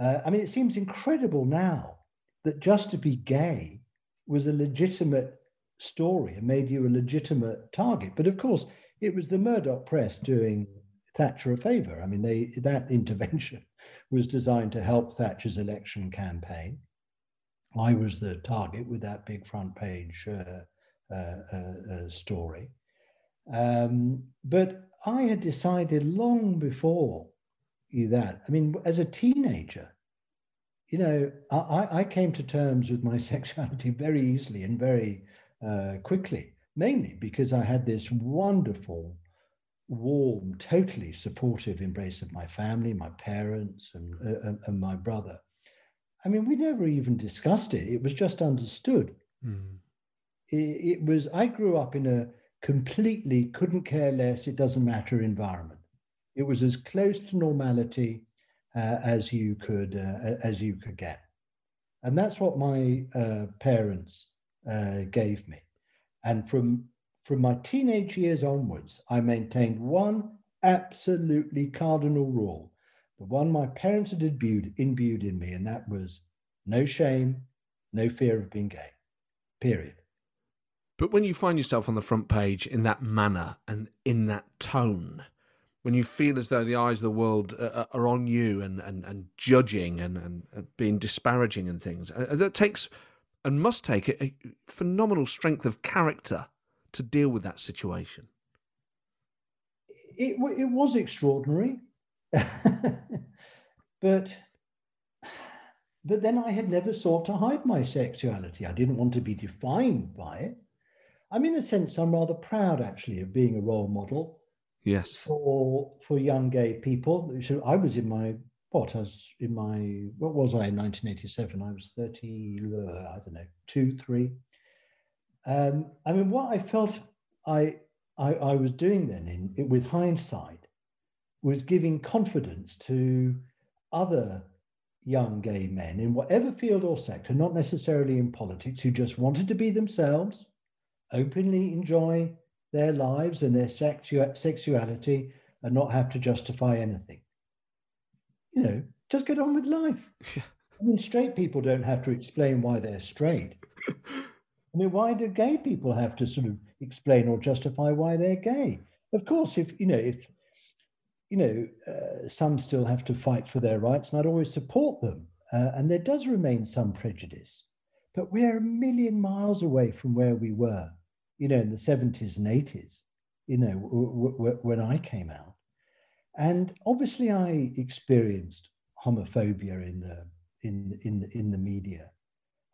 Uh, I mean, it seems incredible now that just to be gay was a legitimate story and made you a legitimate target. But of course, it was the Murdoch press doing Thatcher a favor. I mean, they, that intervention was designed to help Thatcher's election campaign. I was the target with that big front page uh, uh, uh, uh story. Um, but I had decided long before you that. I mean, as a teenager, you know, I, I came to terms with my sexuality very easily and very uh, quickly, mainly because I had this wonderful, warm, totally supportive embrace of my family, my parents, and, uh, and my brother. I mean, we never even discussed it. It was just understood. Mm. It, it was, I grew up in a completely couldn't care less, it doesn't matter environment. It was as close to normality uh, as you could uh, as you could get, and that's what my uh, parents uh, gave me. And from from my teenage years onwards, I maintained one absolutely cardinal rule, the one my parents had imbued, imbued in me, and that was no shame, no fear of being gay. Period. But when you find yourself on the front page in that manner and in that tone, when you feel as though the eyes of the world are on you and, and, and judging and, and being disparaging and things, uh, that takes and must take a phenomenal strength of character to deal with that situation. It, it was extraordinary, but but then I had never sought to hide my sexuality. I didn't want to be defined by it. I'm in a sense, I'm rather proud actually of being a role model. Yes. For for young gay people. So I was in my what? I was in my what was I in 1987? I was 30. Uh, I don't know, two, three. Um, I mean, what I felt I I, I was doing then, in with hindsight, was giving confidence to other young gay men in whatever field or sector, not necessarily in politics, who just wanted to be themselves openly enjoy their lives and their sexu- sexuality and not have to justify anything. You know, just get on with life. I mean, straight people don't have to explain why they're straight. I mean, why do gay people have to sort of explain or justify why they're gay? Of course, if you know, if you know, uh, some still have to fight for their rights, and I'd always support them. Uh, and there does remain some prejudice, but we're a million miles away from where we were you know, in the 70s and 80s, you know, w- w- when I came out. And obviously, I experienced homophobia in the in in the, in the media,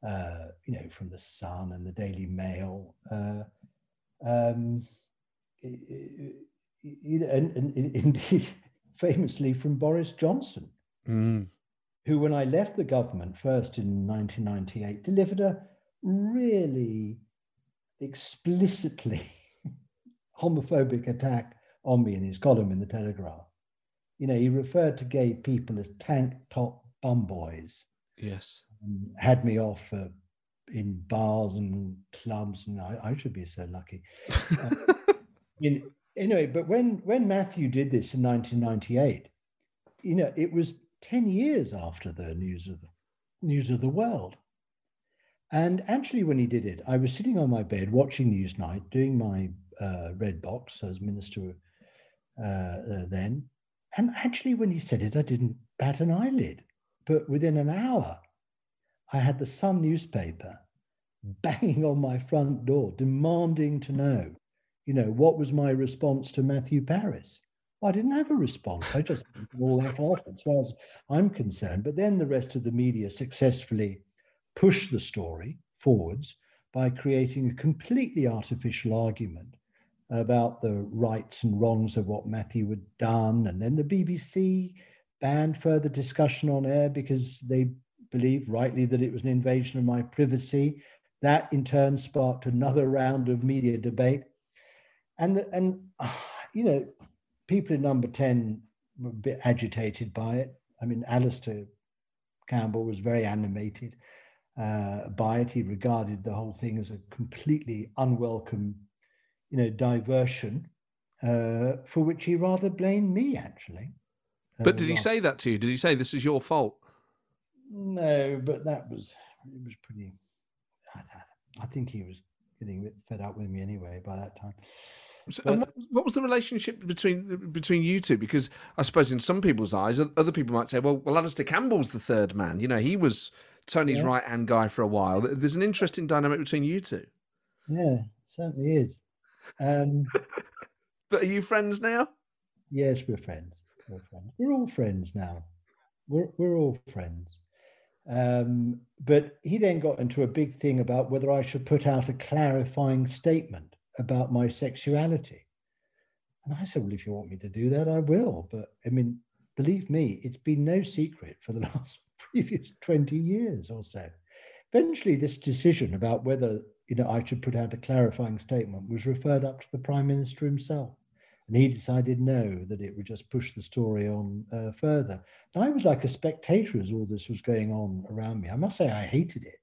uh, you know, from the Sun and the Daily Mail, uh, um, you know, and, and, indeed famously from Boris Johnson, mm. who, when I left the government first in 1998, delivered a really explicitly homophobic attack on me in his column in the Telegraph. You know, he referred to gay people as tank top bum boys. Yes. had me off uh, in bars and clubs, and I, I should be so lucky. uh, in, anyway, but when when Matthew did this in 1998, you know, it was 10 years after the news of the news of the world. And actually, when he did it, I was sitting on my bed watching Newsnight, doing my uh, red box as minister uh, uh, then. And actually, when he said it, I didn't bat an eyelid. But within an hour, I had the Sun newspaper banging on my front door, demanding to know, you know, what was my response to Matthew Parris. Well, I didn't have a response. I just all that off as far as I'm concerned. But then the rest of the media successfully push the story forwards by creating a completely artificial argument about the rights and wrongs of what Matthew had done. And then the BBC banned further discussion on air because they believed rightly that it was an invasion of my privacy. That in turn sparked another round of media debate. And, and you know, people in number 10 were a bit agitated by it. I mean, Alastair Campbell was very animated uh, by it. He regarded the whole thing as a completely unwelcome, you know, diversion, uh, for which he rather blamed me, actually. But did he say that to you? Did he say this is your fault? No, but that was it was pretty. I think he was getting a bit fed up with me anyway by that time. So, but, what, what, was the relationship between between you two? Because I suppose in some people's eyes, other people might say, "Well, well, Alastair Campbell's the third man. You know, he was Tony's yeah. right hand guy for a while." There's an interesting dynamic between you two. Yeah, certainly is. Um, but are you friends now? Yes, we're friends. We're friends. We're all friends now. We're we're all friends. Um, but he then got into a big thing about whether I should put out a clarifying statement about my sexuality. And I said, Well, if you want me to do that, I will. But I mean, believe me, it's been no secret for the last previous 20 years or so. Eventually, this decision about whether you know I should put out a clarifying statement was referred up to the Prime Minister himself. And he decided no, that it would just push the story on uh, further. And I was like a spectator as all this was going on around me. I must say, I hated it.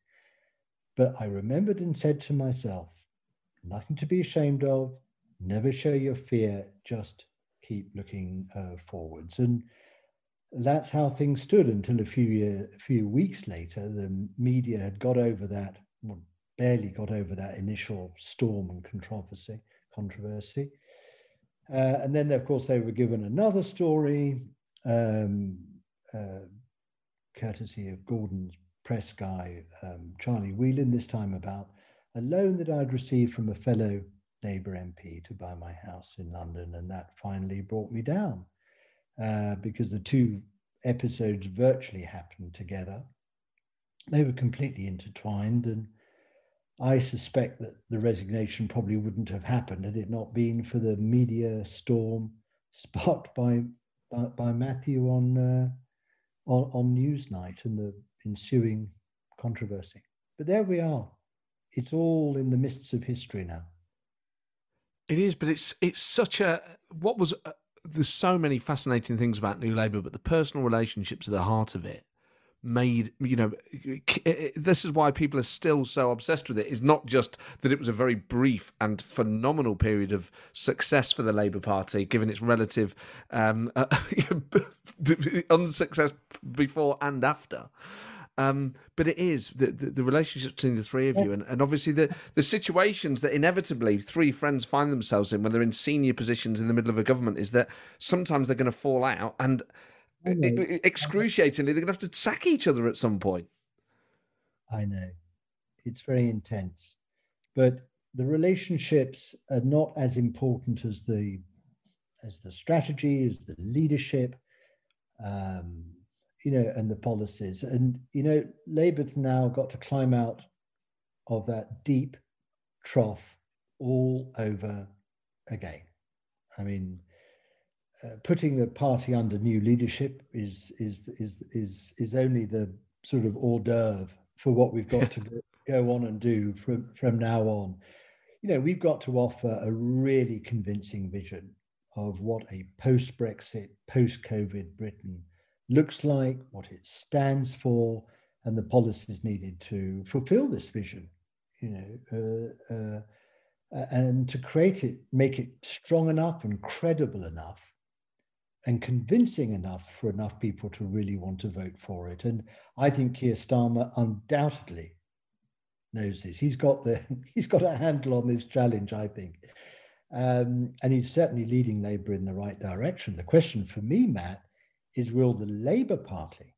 But I remembered and said to myself, nothing to be ashamed of, never show your fear, just keep looking uh, forwards. And that's how things stood until a few year, a few weeks later, the media had got over that, well, barely got over that initial storm and controversy. Controversy, uh, and then, of course, they were given another story, um, uh, courtesy of Gordon's press guy, um, Charlie Whelan, this time about a loan that I'd received from a fellow Labour MP to buy my house in London. And that finally brought me down uh, because the two episodes virtually happened together. They were completely intertwined. And I suspect that the resignation probably wouldn't have happened had it not been for the media storm sparked by by, by Matthew on, uh, on on Newsnight and the ensuing controversy. But there we are. It's all in the mists of history now. It is, but it's it's such a what was. There's so many fascinating things about New Labour, but the personal relationships are the heart of it made you know this is why people are still so obsessed with it. Is not just that it was a very brief and phenomenal period of success for the labour party given its relative um, unsuccess before and after um, but it is the, the, the, relationship between the three of you, and, and obviously the, the situations that inevitably three friends find themselves in when they're in senior positions in the middle of a government is that sometimes they're going to fall out, and excruciatingly, they're going to have to sack each other at some point. I know. It's very intense. But the relationships are not as important as the as the strategy, as the leadership, um, you know, and the policies. And you know, Labour's now got to climb out of that deep trough all over again. I mean, uh, putting the party under new leadership is is is is is only the sort of hors d'oeuvre for what we've got to go on and do from from now on. You know, we've got to offer a really convincing vision of what a post-Brexit, post-COVID Britain looks like, what it stands for, and the policies needed to fulfill this vision. You know, uh, uh, and to create it, make it strong enough and credible enough and convincing enough for enough people to really want to vote for it. And I think Keir Starmer undoubtedly knows this. He's got the he's got a handle on this challenge, I think. Um, and he's certainly leading Labour in the right direction. The question for me, Matt, is will the Labour Party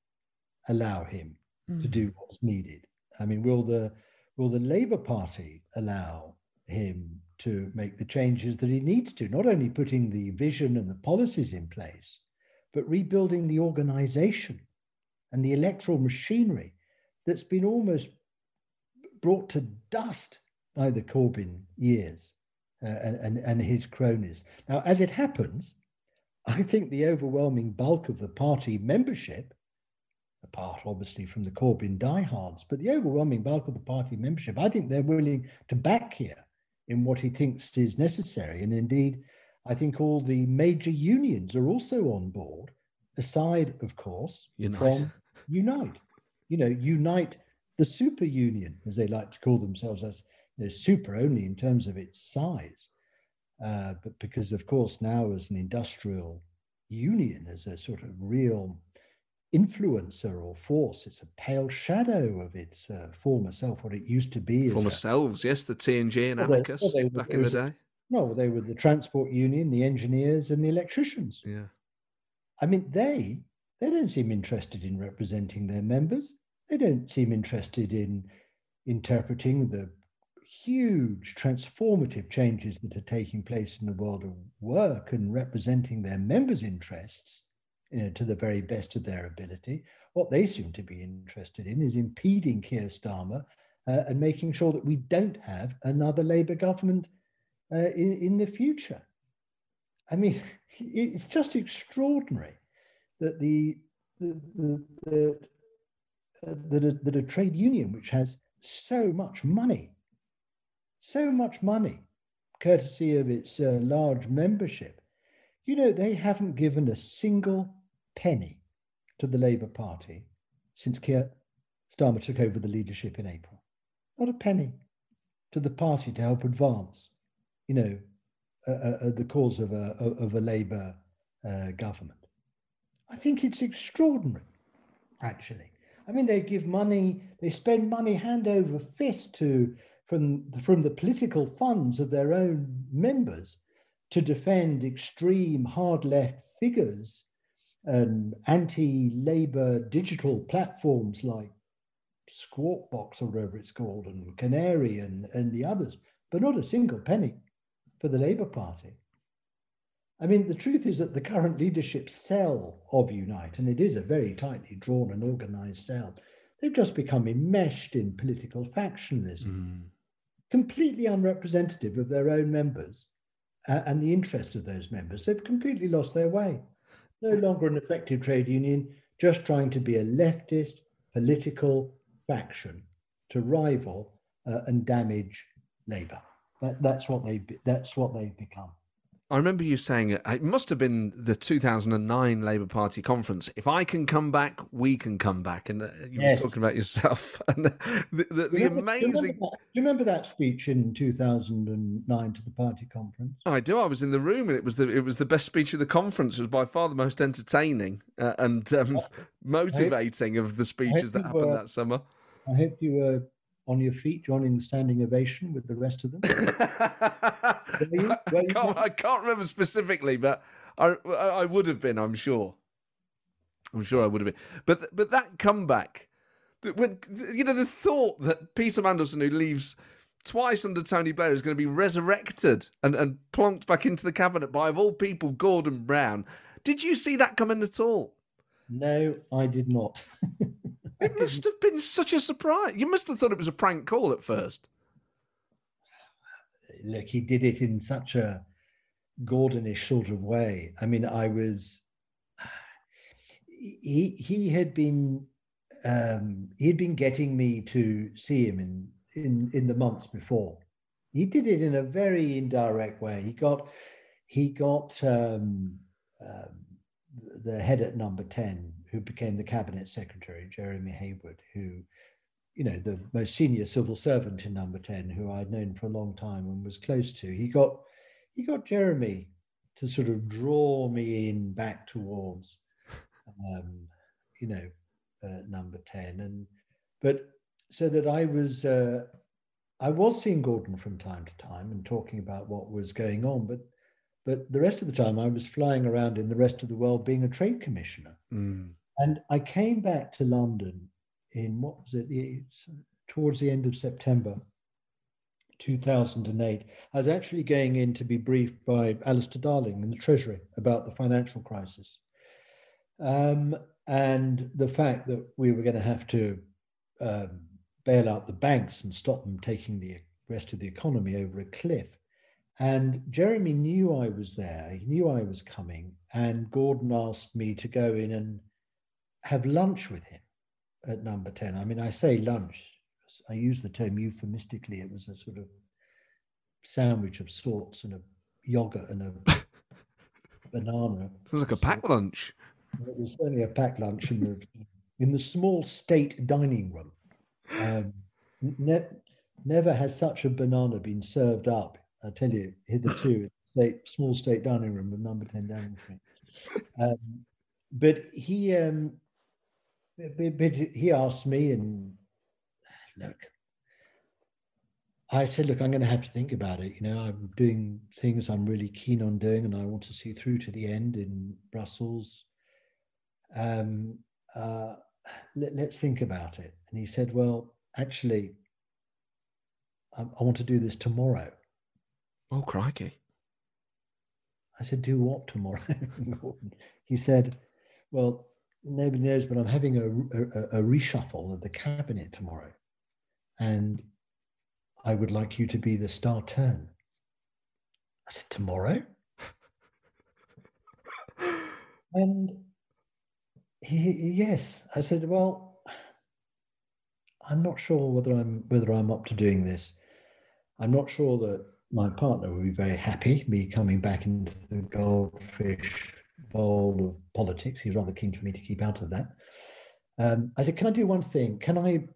allow him mm. to do what's needed? I mean, will the will the Labour Party allow him to make the changes that he needs to, not only putting the vision and the policies in place, but rebuilding the organization and the electoral machinery that's been almost brought to dust by the Corbyn years uh, and, and, and his cronies. Now, as it happens, I think the overwhelming bulk of the party membership, apart obviously from the Corbyn diehards, but the overwhelming bulk of the party membership, I think they're willing to back Keir in what he thinks is necessary. And indeed, I think all the major unions are also on board aside, of course, Unite. from Unite. You know, Unite the super union, as they like to call themselves, as you know, super only in terms of its size. Uh, but because, of course, now as an industrial union, as a sort of real influencer or force, it's a pale shadow of its uh, former self, what it used to be. Former selves, yes, the T&G and Well, they- Amicus well, they back in the a- day. no, they were the transport union, the engineers, and the electricians. Yeah. I mean, they they don't seem interested in representing their members. They don't seem interested in interpreting the huge transformative changes that are taking place in the world of work and representing their members' interests you know, to the very best of their ability. What they seem to be interested in is impeding Keir Starmer uh, and making sure that we don't have another Labour government uh, in, in the future. I mean, it's just extraordinary that the, uh, that, a, that a trade union which has so much money, so much money, courtesy of its uh, large membership, you know, they haven't given a single penny to the Labour Party since Keir Starmer took over the leadership in April. Not a penny to the party to help advance, you know, uh, uh, the cause of a, of a Labour uh, government. I think it's extraordinary, actually. I mean, they give money, they spend money hand over fist to from from the political funds of their own members to defend extreme hard left figures um, and anti-labor digital platforms like Skwawkbox or whatever it's called, and Canary and, and the others, but not a single penny for the Labour Party. I mean, the truth is that the current leadership cell of Unite, and it is a very tightly drawn and organised cell, they've just become enmeshed in political factionalism, mm. Completely unrepresentative of their own members uh, and the interests of those members. They've completely lost their way. No longer an effective trade union, just trying to be a leftist political faction to rival uh, and damage Labour. That, that's what they that's what they've become. I remember you saying it, it must have been the 2009 Labour Party conference. If I can come back, we can come back. And uh, you Yes. were talking about yourself and the, the, the, Do you remember- do you amazing. that- Do you remember that speech in 2009 to the party conference? I do. I was in the room, and it was the it was the best speech of the conference. It was by far the most entertaining uh, and um, motivating of the speeches that happened were- that summer. I hope you were on your feet joining the standing ovation with the rest of them. I, can't? I can't remember specifically, but I, I I would have been. I'm sure. I'm sure I would have been. But but that comeback, when you know the thought that Peter Mandelson, who leaves twice under Tony Blair, is going to be resurrected and and plonked back into the cabinet by of all people Gordon Brown. Did you see that coming at all? No, I did not. It must have been such a surprise. You must have thought it was a prank call at first. Look, he did it in such a Gordonish sort of way. I mean, I was. He he had been um, he had been getting me to see him in in in the months before. He did it in a very indirect way. He got he got um, um, the head at number ten, who became the cabinet secretary, Jeremy Heywood, who you know, the most senior civil servant in number 10, who I'd known for a long time and was close to, he got he got Jeremy to sort of draw me in back towards um, you know, uh, number 10. And but so that I was uh, I was seeing Gordon from time to time and talking about what was going on, but but the rest of the time I was flying around in the rest of the world being a trade commissioner. And I came back to London in what was it, the, towards the end of September 2008. I was actually going in to be briefed by Alastair Darling in the Treasury about the financial crisis. Um, and the fact that we were going to have to um, bail out the banks and stop them taking the rest of the economy over a cliff. And Jeremy knew I was there, he knew I was coming, and Gordon asked me to go in and have lunch with him at number 10. I mean, I say lunch, I use the term euphemistically. It was a sort of sandwich of sorts and a yogurt and a banana. Sounds like a packed lunch. It was certainly a packed lunch in the in the small state dining room. Um, ne- never has such a banana been served up. I tell you, hitherto, state, small state dining room of number ten Downing Street. Um, but he, um, but, but he asked me, and look, I said, look, I'm going to have to think about it. You know, I'm doing things I'm really keen on doing, and I want to see through to the end in Brussels. Um, uh, let, us think about it. And he said, well, actually, I, I want to do this tomorrow. Oh, crikey. I said, do what tomorrow? he said, well, nobody knows, but I'm having a, a, a reshuffle of the cabinet tomorrow. And I would like you to be the star turn. I said, tomorrow? and he, yes, I said, well, I'm not sure whether I'm whether I'm up to doing this. I'm not sure that my partner would be very happy me coming back into the goldfish of politics. He's rather keen for me to keep out of that. Um, I said, "Can I do one thing? Can I,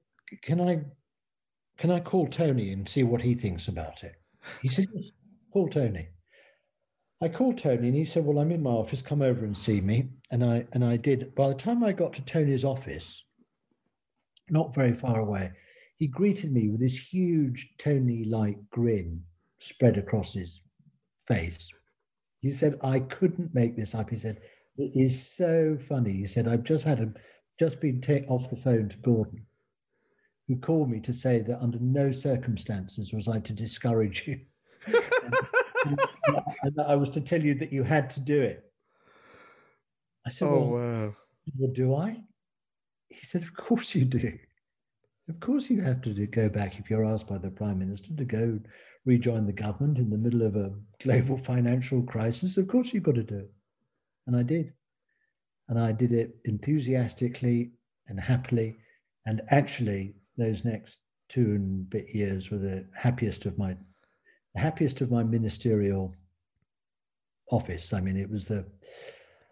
can I, can I call Tony and see what he thinks about it?" He said, yes, "Call Tony." I called Tony and he said, "Well, I'm in my office. Come over and see me." And I and I did. By the time I got to Tony's office, not very far away, he greeted me with this huge Tony-like grin spread across his face. He said, "I couldn't make this up." He said, "It is so funny." He said, "I've just had a, just been taken off the phone to Gordon, who called me to say that under no circumstances was I to discourage you." and I was to tell you that you had to do it. I said, oh, well, wow. well, do I? He said, Of course you do. Of course you have to do, go back if you're asked by the Prime Minister to go rejoin the government in the middle of a global financial crisis. Of course you've got to do it. And I did. And I did it enthusiastically and happily. And actually, those next two and bit years were the happiest of my the happiest of my ministerial office. I mean, it was the,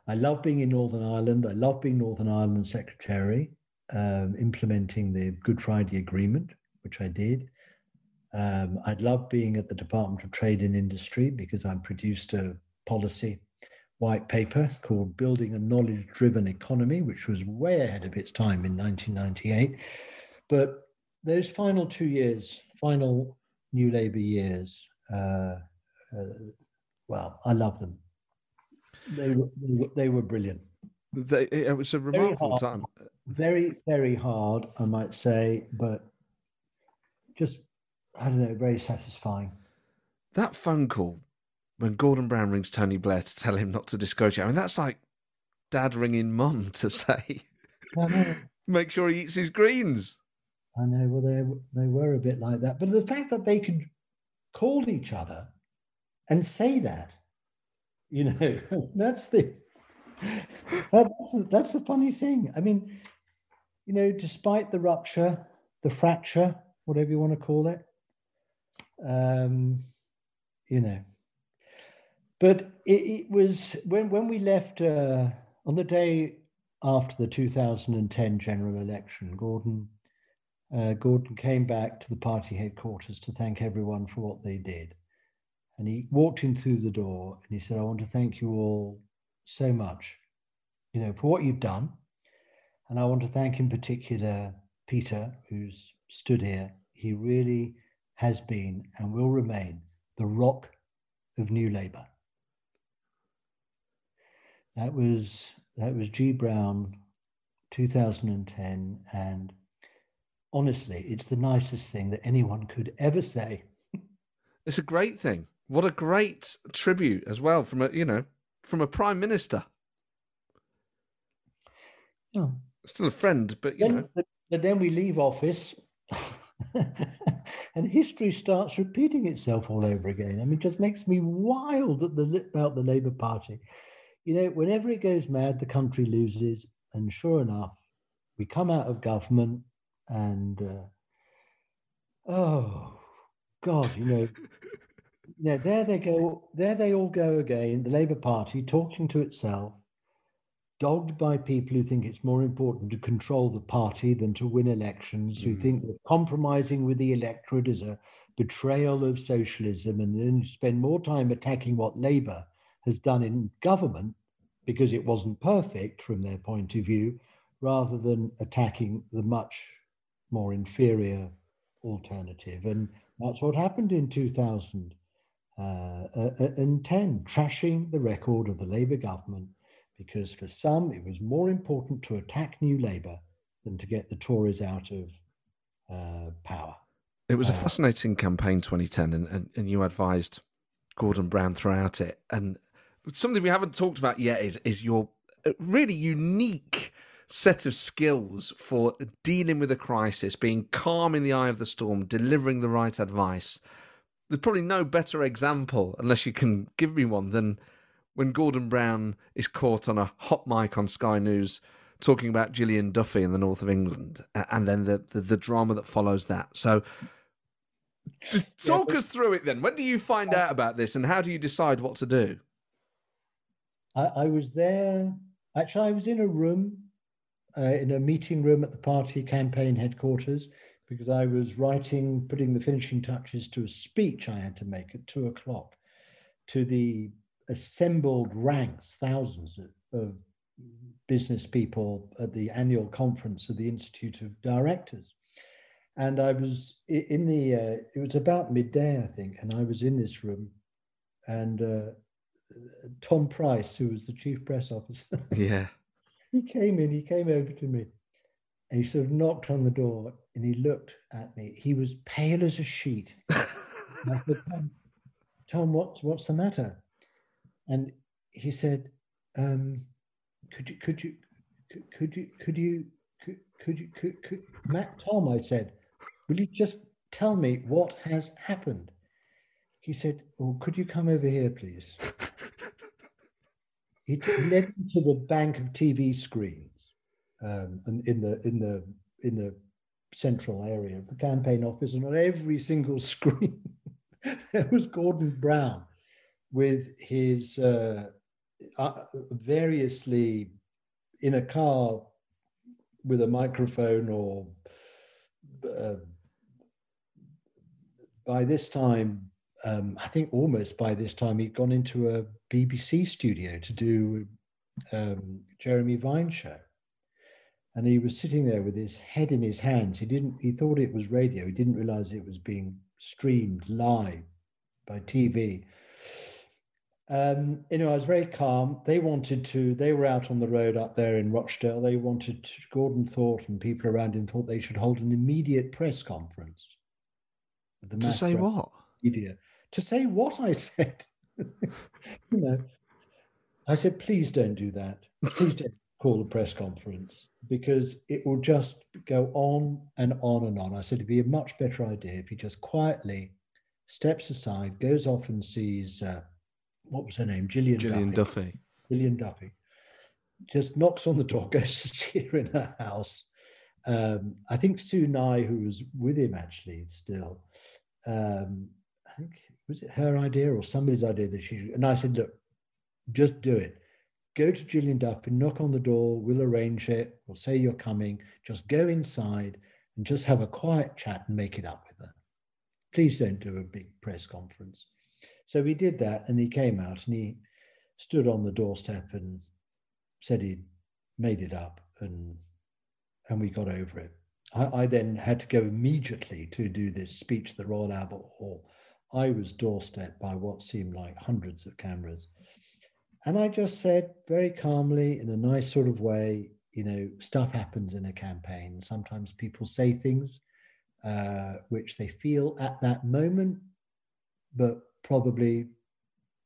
I love being in Northern Ireland. I love being Northern Ireland Secretary, um, implementing the Good Friday Agreement, which I did. Um, I'd love being at the Department of Trade and Industry because I produced a policy white paper called Building a Knowledge Driven Economy, which was way ahead of its time in 1998. But those final two years, final New Labour years, uh, uh, well, I love them. They were, they were brilliant. They, it was a remarkable very time. Very, very hard, I might say, but just, I don't know, very satisfying. That phone call when Gordon Brown rings Tony Blair to tell him not to discourage you, I mean, that's like dad ringing mum to say, make sure he eats his greens. I know, well, they, they were a bit like that. But the fact that they could call each other and say that, you know, that's the that's, that's the funny thing. I mean, you know, despite the rupture, the fracture, whatever you want to call it, um, you know, but it, it was when when we left uh, on the day after the 2010 general election, Gordon uh, Gordon came back to the party headquarters to thank everyone for what they did. And he walked in through the door and he said, I want to thank you all so much, you know, for what you've done. And I want to thank in particular Peter, who's stood here. He really has been and will remain the rock of New Labour. That was that was G Brown, 2010, and honestly, it's the nicest thing that anyone could ever say. It's a great thing. What a great tribute as well from a you know from a prime minister. Yeah. Still a friend, but you then, know. But, but then we leave office. and history starts repeating itself all over again. I mean, it just makes me wild at the, about the Labour Party. You know, whenever it goes mad, the country loses. And sure enough, we come out of government and uh, oh God, you know, yeah, there they go, there they all go again. The Labour Party talking to itself, dogged by people who think it's more important to control the party than to win elections, who Mm. think that compromising with the electorate is a betrayal of socialism, and then spend more time attacking what Labour has done in government because it wasn't perfect from their point of view, rather than attacking the much more inferior alternative. And that's what happened in 2010, trashing the record of the Labour government, because for some it was more important to attack New Labour than to get the Tories out of uh, power. It was a Uh, fascinating campaign 2010, and, and, and you advised Gordon Brown throughout it. And something we haven't talked about yet is, is your uh, really unique set of skills for dealing with a crisis, being calm in the eye of the storm, delivering the right advice. There's probably no better example, unless you can give me one, than when Gordon Brown is caught on a hot mic on Sky News talking about Gillian Duffy in the north of England, and then the, the, the drama that follows that. So, talk but- us through it then. When do you find out about this, and how do you decide what to do? I, I was there. Actually, I was in a room, uh, in a meeting room at the party campaign headquarters, because I was writing, putting the finishing touches to a speech I had to make at two o'clock to the assembled ranks, thousands of, of business people at the annual conference of the Institute of Directors. And I was in the, uh, it was about midday, I think, and I was in this room and uh, Tom Price, who was the chief press officer, Yeah. he came in, he came over to me and he sort of knocked on the door and he looked at me. He was pale as a sheet. I said, Tom, Tom, what's, what's the matter? And he said, um, could you, could you, could, you, could you, could, could you, could, could, Matt, Tom, I said, will you just tell me what has happened? He said, oh, could you come over here, please? he led me to the bank of TV screens um, and in the in the in the central area of the campaign office, and on every single screen there was Gordon Brown with his uh, uh, variously in a car with a microphone or uh, by this time um, I think almost by this time he'd gone into a BBC studio to do um, Jeremy Vine show. And he was sitting there with his head in his hands. He didn't. He thought it was radio. He didn't realize it was being streamed live by TV. Um, you know, I was very calm. They wanted to. They were out on the road up there in Rochdale. They wanted. To, Gordon thought, and people around him thought they should hold an immediate press conference. To say what? media to say what I said. you know, I said, please don't do that. Please don't call a press conference because it will just go on and on and on. I said it'd be a much better idea if he just quietly steps aside, goes off and sees uh, what was her name, Gillian, Gillian Duffy. Duffy. Gillian Duffy. Just knocks on the door, goes to see her in her house. Um, I think Sue Nye, who was with him actually still, um, I think was it her idea or somebody's idea that she should, and I said, look, just do it. Go to Gillian Duffy, knock on the door, we'll arrange it, we'll say you're coming, just go inside and just have a quiet chat and make it up with her. Please don't do a big press conference. So we did that and he came out and he stood on the doorstep and said he'd made it up and and we got over it. I, I then had to go immediately to do this speech at the Royal Albert Hall. I was doorstepped by what seemed like hundreds of cameras. And I just said very calmly, in a nice sort of way, you know, stuff happens in a campaign. Sometimes people say things uh, which they feel at that moment, but probably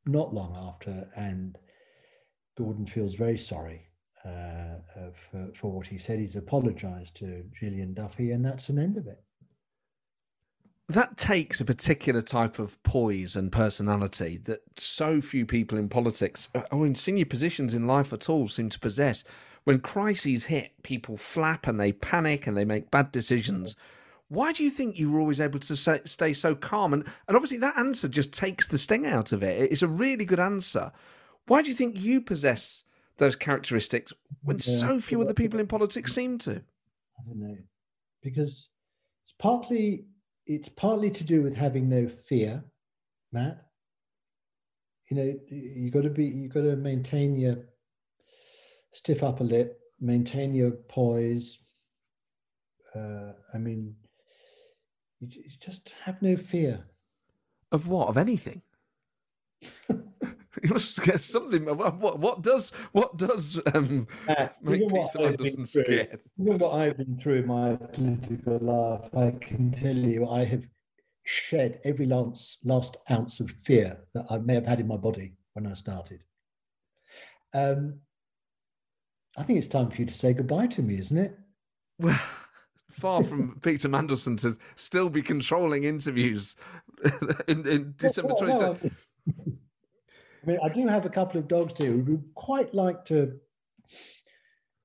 not long after. And Gordon feels very sorry uh, uh, for, for what he said. He's apologized to Gillian Duffy, and that's an end of it. that takes a particular type of poise and personality that so few people in politics uh, or in senior positions in life at all seem to possess. When crises hit, people flap and they panic and they make bad decisions. Why do you think you were always able to say, stay so calm? And, and obviously, that answer just takes the sting out of it. It's a really good answer. Why do you think you possess those characteristics when Yeah. so few other people in politics seem to. I don't know, because it's partly it's partly to do with having no fear, Matt. You know, you got to be you got to maintain your stiff upper lip, maintain your poise. Uh, I mean, you, just have no fear. Of what? Of anything? you must get something. What, what, does what does um, Matt, make Peter I've been through- scared? Given what I've been through in my political life, I can tell you I have shed every last, last ounce of fear that I may have had in my body when I started. Um, I think it's time for you to say goodbye to me, isn't it? Well, far from Peter Mandelson to still be controlling interviews in, in December Well, no, 2020. I mean, I do have a couple of dogs here who would quite like to,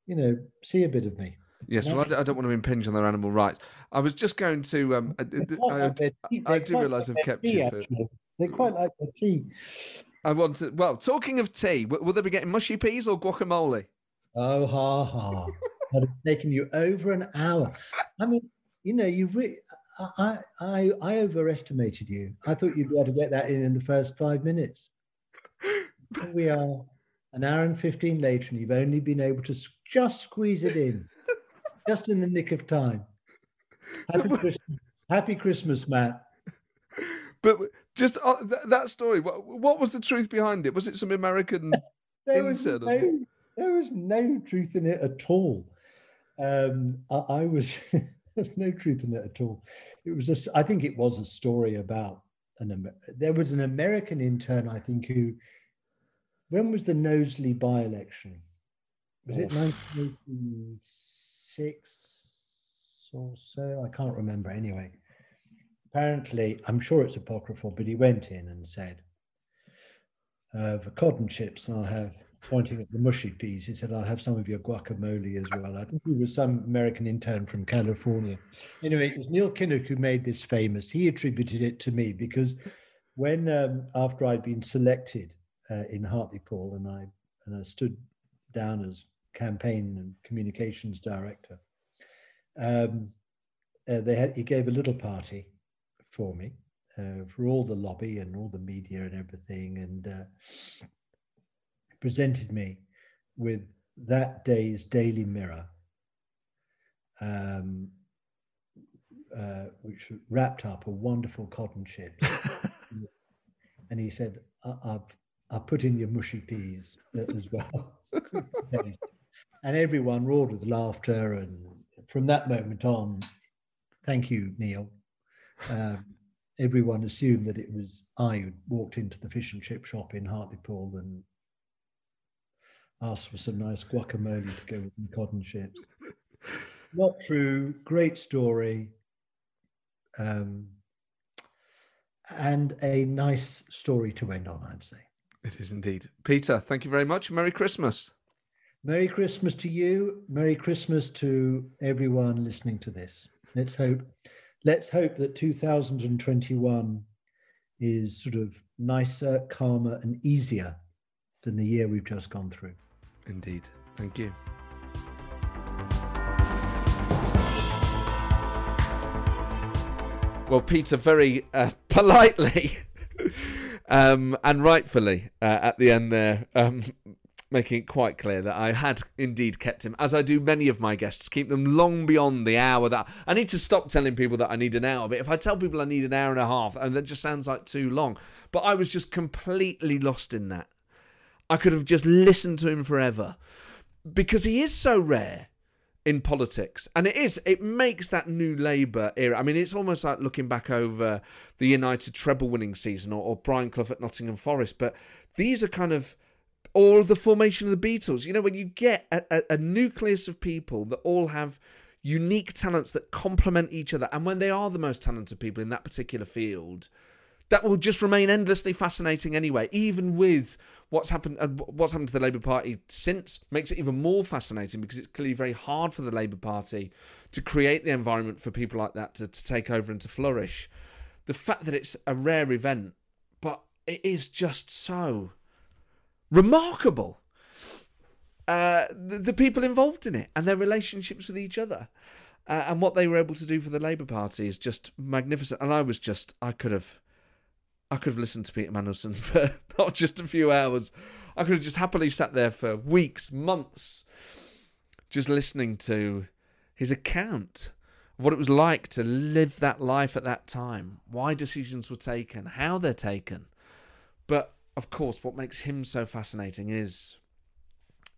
you know, see a bit of me. Yes, well, I don't want to impinge on their animal rights. I was just going to. Um, I, I, like their tea- I do realise I've kept you for. They quite like the tea. I want to. Well, talking of tea, will they be getting mushy peas or guacamole? Oh, ha, ha. That has taken you over an hour. I mean, you know, you re- I, I, I overestimated you. I thought you'd be able to get that in in the first five minutes. Here we are, an hour and 15 later, and you've only been able to just squeeze it in, just in the nick of time. Happy Christmas, Happy Christmas Matt. But just uh, th- that story. What, what was the truth behind it? Was it some American? There was, no, there was no truth in it at all. Um, I, I was there's no truth in it at all. It was just I think it was a story about an Amer- there was an American intern I think who when was the Knowsley by-election? Was it 1986 or so? I can't remember anyway. Apparently, I'm sure it's apocryphal, but he went in and said, uh, for cotton chips, I'll have, pointing at the mushy peas, he said, I'll have some of your guacamole as well. I think he was some American intern from California. Anyway, it was Neil Kinnock who made this famous. He attributed it to me because when, um, after I'd been selected uh, in Hartlepool and I, and I stood down as campaign and communications director, um, uh, they had, he gave a little party for me uh, for all the lobby and all the media and everything, and uh, presented me with that day's Daily Mirror, um, uh, which wrapped up a wonderful cotton chips. and he said, "I've I've put in your mushy peas as well." and everyone roared with laughter, and from that moment on, thank you, Neil. Um, everyone assumed that it was I who walked into the fish and chip shop in Hartlepool and asked for some nice guacamole to go with the cotton chips. Not true. Great story. Um, and a nice story to end on, I'd say. It is indeed. Peter, thank you very much. Merry Christmas. Merry Christmas to you. Merry Christmas to everyone listening to this. Let's hope let's hope that 2021 is sort of nicer, calmer, and easier than the year we've just gone through. Indeed. Thank you. Well, Peter, very uh, politely um, and rightfully uh, at the end there, um, making it quite clear that I had indeed kept him, as I do many of my guests, keep them long beyond the hour that I need to stop telling people that I need an hour. But if I tell people I need an hour and a half, and that just sounds like too long. But I was just completely lost in that. I could have just listened to him forever because he is so rare in politics. And it is, it makes that new Labour era. I mean, it's almost like looking back over the United treble winning season or, or Brian Clough at Nottingham Forest. But these are kind of, or the formation of the Beatles. You know, when you get a, a, a nucleus of people that all have unique talents that complement each other, and when they are the most talented people in that particular field, that will just remain endlessly fascinating anyway, even with what's happened and what's happened to the Labour Party since makes it even more fascinating because it's clearly very hard for the Labour Party to create the environment for people like that to, to take over and to flourish. The fact that it's a rare event, but it is just so remarkable. uh, the, the, people involved in it and their relationships with each other. Uh, and what they were able to do for the Labour Party is just magnificent. And I was just, I could have, I could have listened to Peter Mandelson for not just a few hours. I could have just happily sat there for weeks, months, just listening to his account of what it was like to live that life at that time, why decisions were taken, how they're taken. But of course, what makes him so fascinating is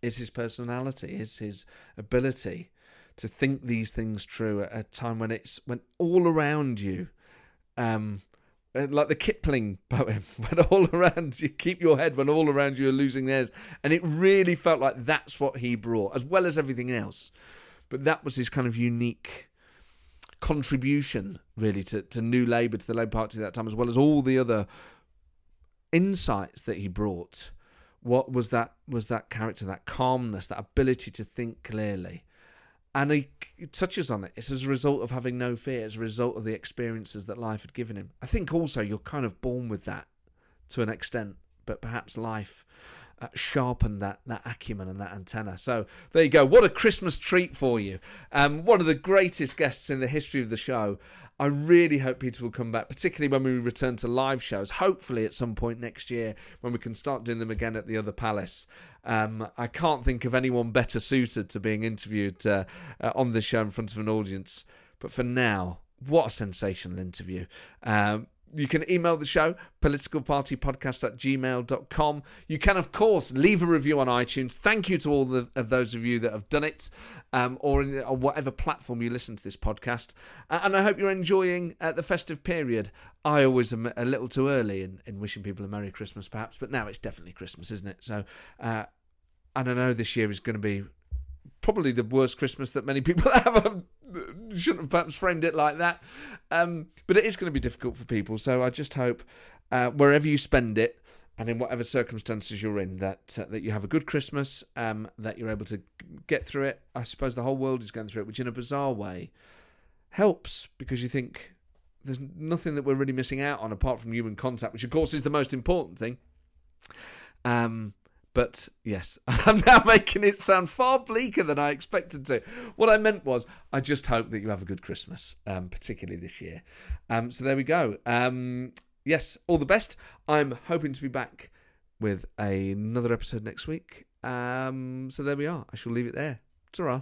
is his personality, is his ability to think these things true at a time when it's when all around you, um, Uh, like the Kipling poem, when all around you keep your head when all around you are losing theirs, and it really felt like that's what he brought, as well as everything else. But that was his kind of unique contribution, really, to, to New Labour, to the Labour Party at that time, as well as all the other insights that he brought. What was that was that character that calmness that ability to think clearly and he touches on it. It's as a result of having no fear as a result of the experiences that life had given him. I think also you're kind of born with that to an extent but perhaps life uh, sharpened that that acumen and that antenna. So there you go. What a Christmas treat for you. Um, one of the greatest guests in the history of the show. I really hope Peter will come back, particularly when we return to live shows. Hopefully, at some point next year, when we can start doing them again at the other palace. Um, I can't think of anyone better suited to being interviewed uh, uh, on the show in front of an audience. But for now, what a sensational interview. Um, you can email the show, politicalpartypodcast at. You can, of course, leave a review on iTunes. Thank you to all the, of those of you that have done it, um, or in or whatever platform you listen to this podcast. Uh, and I hope you're enjoying uh, the festive period. I always am a little too early in, in wishing people a Merry Christmas, perhaps, but now it's definitely Christmas, isn't it? So, uh, and I know this year is going to be probably the worst Christmas that many people have. Shouldn't have perhaps framed it like that. Um, but it is going to be difficult for people. So I just hope uh, wherever you spend it and in whatever circumstances you're in, that uh, that you have a good Christmas, um, that you're able to get through it. I suppose the whole world is going through it, which in a bizarre way helps because you think there's nothing that we're really missing out on apart from human contact, which of course is the most important thing. Um, but yes, I'm now making it sound far bleaker than I expected to. What I meant was, I just hope that you have a good Christmas, um, particularly this year. Um, so there we go. Um, yes, all the best. I'm hoping to be back with another episode next week. Um, so there we are. I shall leave it there. ta